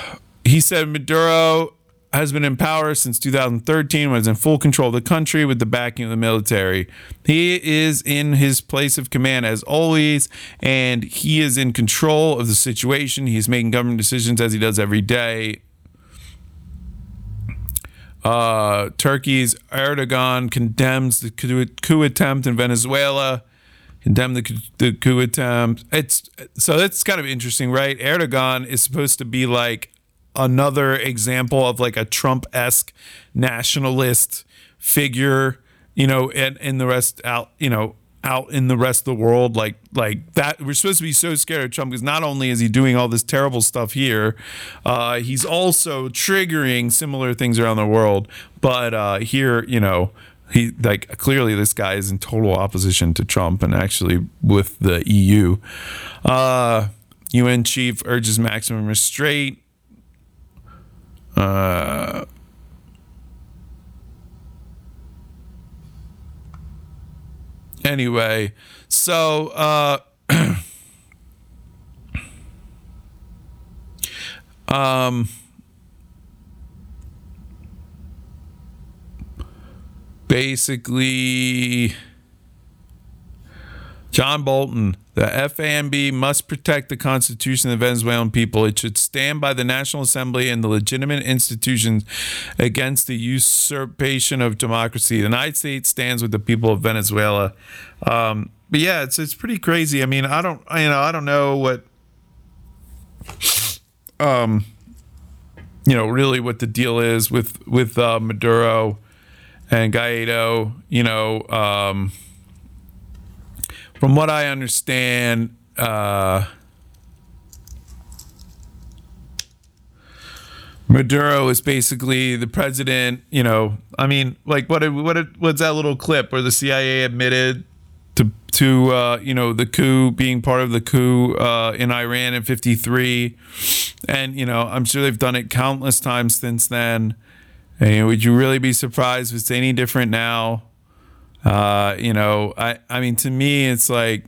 He said Maduro has been in power since 2013 was in full control of the country with the backing of the military. He is in his place of command as always, and he is in control of the situation. He's making government decisions as he does every day. Uh, Turkey's Erdogan condemns the coup, attempt in Venezuela. Condemn the, the coup attempt. It's so that's kind of interesting, right? Erdogan is supposed to be like another example of like a Trump esque nationalist figure, you know, and, and the rest out, you know, out in the rest of the world. Like like that we're supposed to be so scared of Trump because not only is he doing all this terrible stuff here uh he's also triggering similar things around the world. But uh here you know he like clearly this guy is in total opposition to Trump and actually with the EU uh UN chief urges maximum restraint uh, anyway, so uh, um, basically, John Bolton, the FANB must protect the Constitution of the Venezuelan people. It should stand by the National Assembly and the legitimate institutions against the usurpation of democracy. The United States stands with the people of Venezuela. Um, but yeah, it's it's pretty crazy. I mean, I don't, you know, I don't know what, um, you know, really what the deal is with with uh, Maduro and Guaido. You know. Um, from what I understand, uh, Maduro is basically the president. You know, I mean, like what? What? What's that little clip where the CIA admitted to to uh, you know the coup being part of the coup uh, in Iran in '53, and you know, I'm sure they've done it countless times since then. And would you really be surprised if it's any different now? Uh, you know, I I mean to me it's like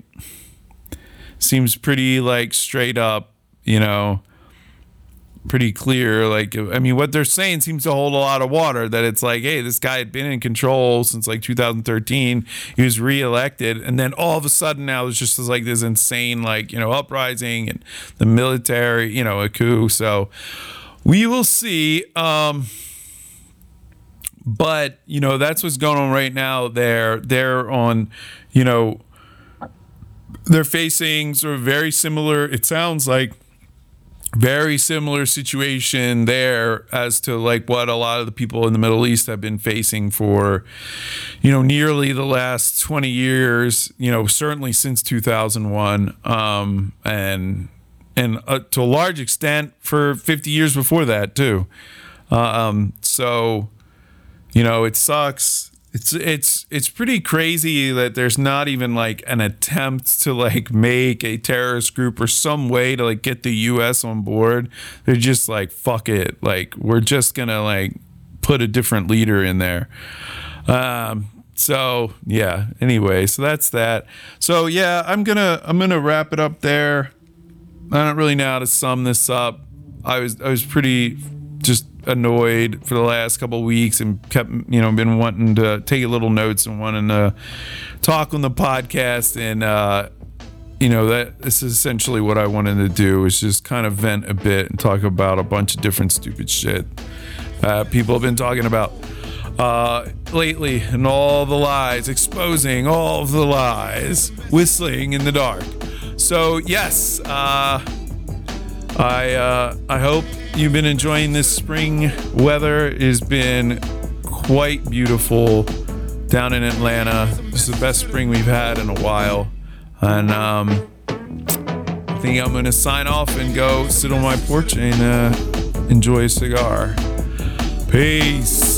seems pretty like straight up, you know, pretty clear like I mean what they're saying seems to hold a lot of water that it's like hey, this guy had been in control since like 2013. He was reelected and then all of a sudden now there's just like this insane like, you know, uprising and the military, you know, a coup. So we will see um but you know that's what's going on right now there. They're on you know they're facing sort of very similar it sounds like very similar situation there as to like what a lot of the people in the Middle East have been facing for you know nearly the last 20 years you know certainly since 2001 um and and uh, to a large extent for 50 years before that too. Um so you know it sucks. It's it's it's pretty crazy that there's not even like an attempt to like make a terrorist group or some way to like get the US on board. They're just like fuck it. Like we're just gonna like put a different leader in there. Um so yeah. Anyway so that's that. So yeah i'm gonna i'm gonna wrap it up there. I don't really know how to sum this up. I was i was pretty just annoyed for the last couple weeks and kept you know been wanting to take a little notes and wanting to talk on the podcast and uh you know that this is essentially what I wanted to do is just kind of vent a bit and talk about a bunch of different stupid shit uh, people have been talking about uh, lately and all the lies, exposing all the lies, whistling in the dark. So yes, uh, I uh, I hope you've been enjoying this spring weather. It has been quite beautiful down in Atlanta. This is the best spring we've had in a while, and um, I think I'm gonna sign off and go sit on my porch and uh, enjoy a cigar. Peace.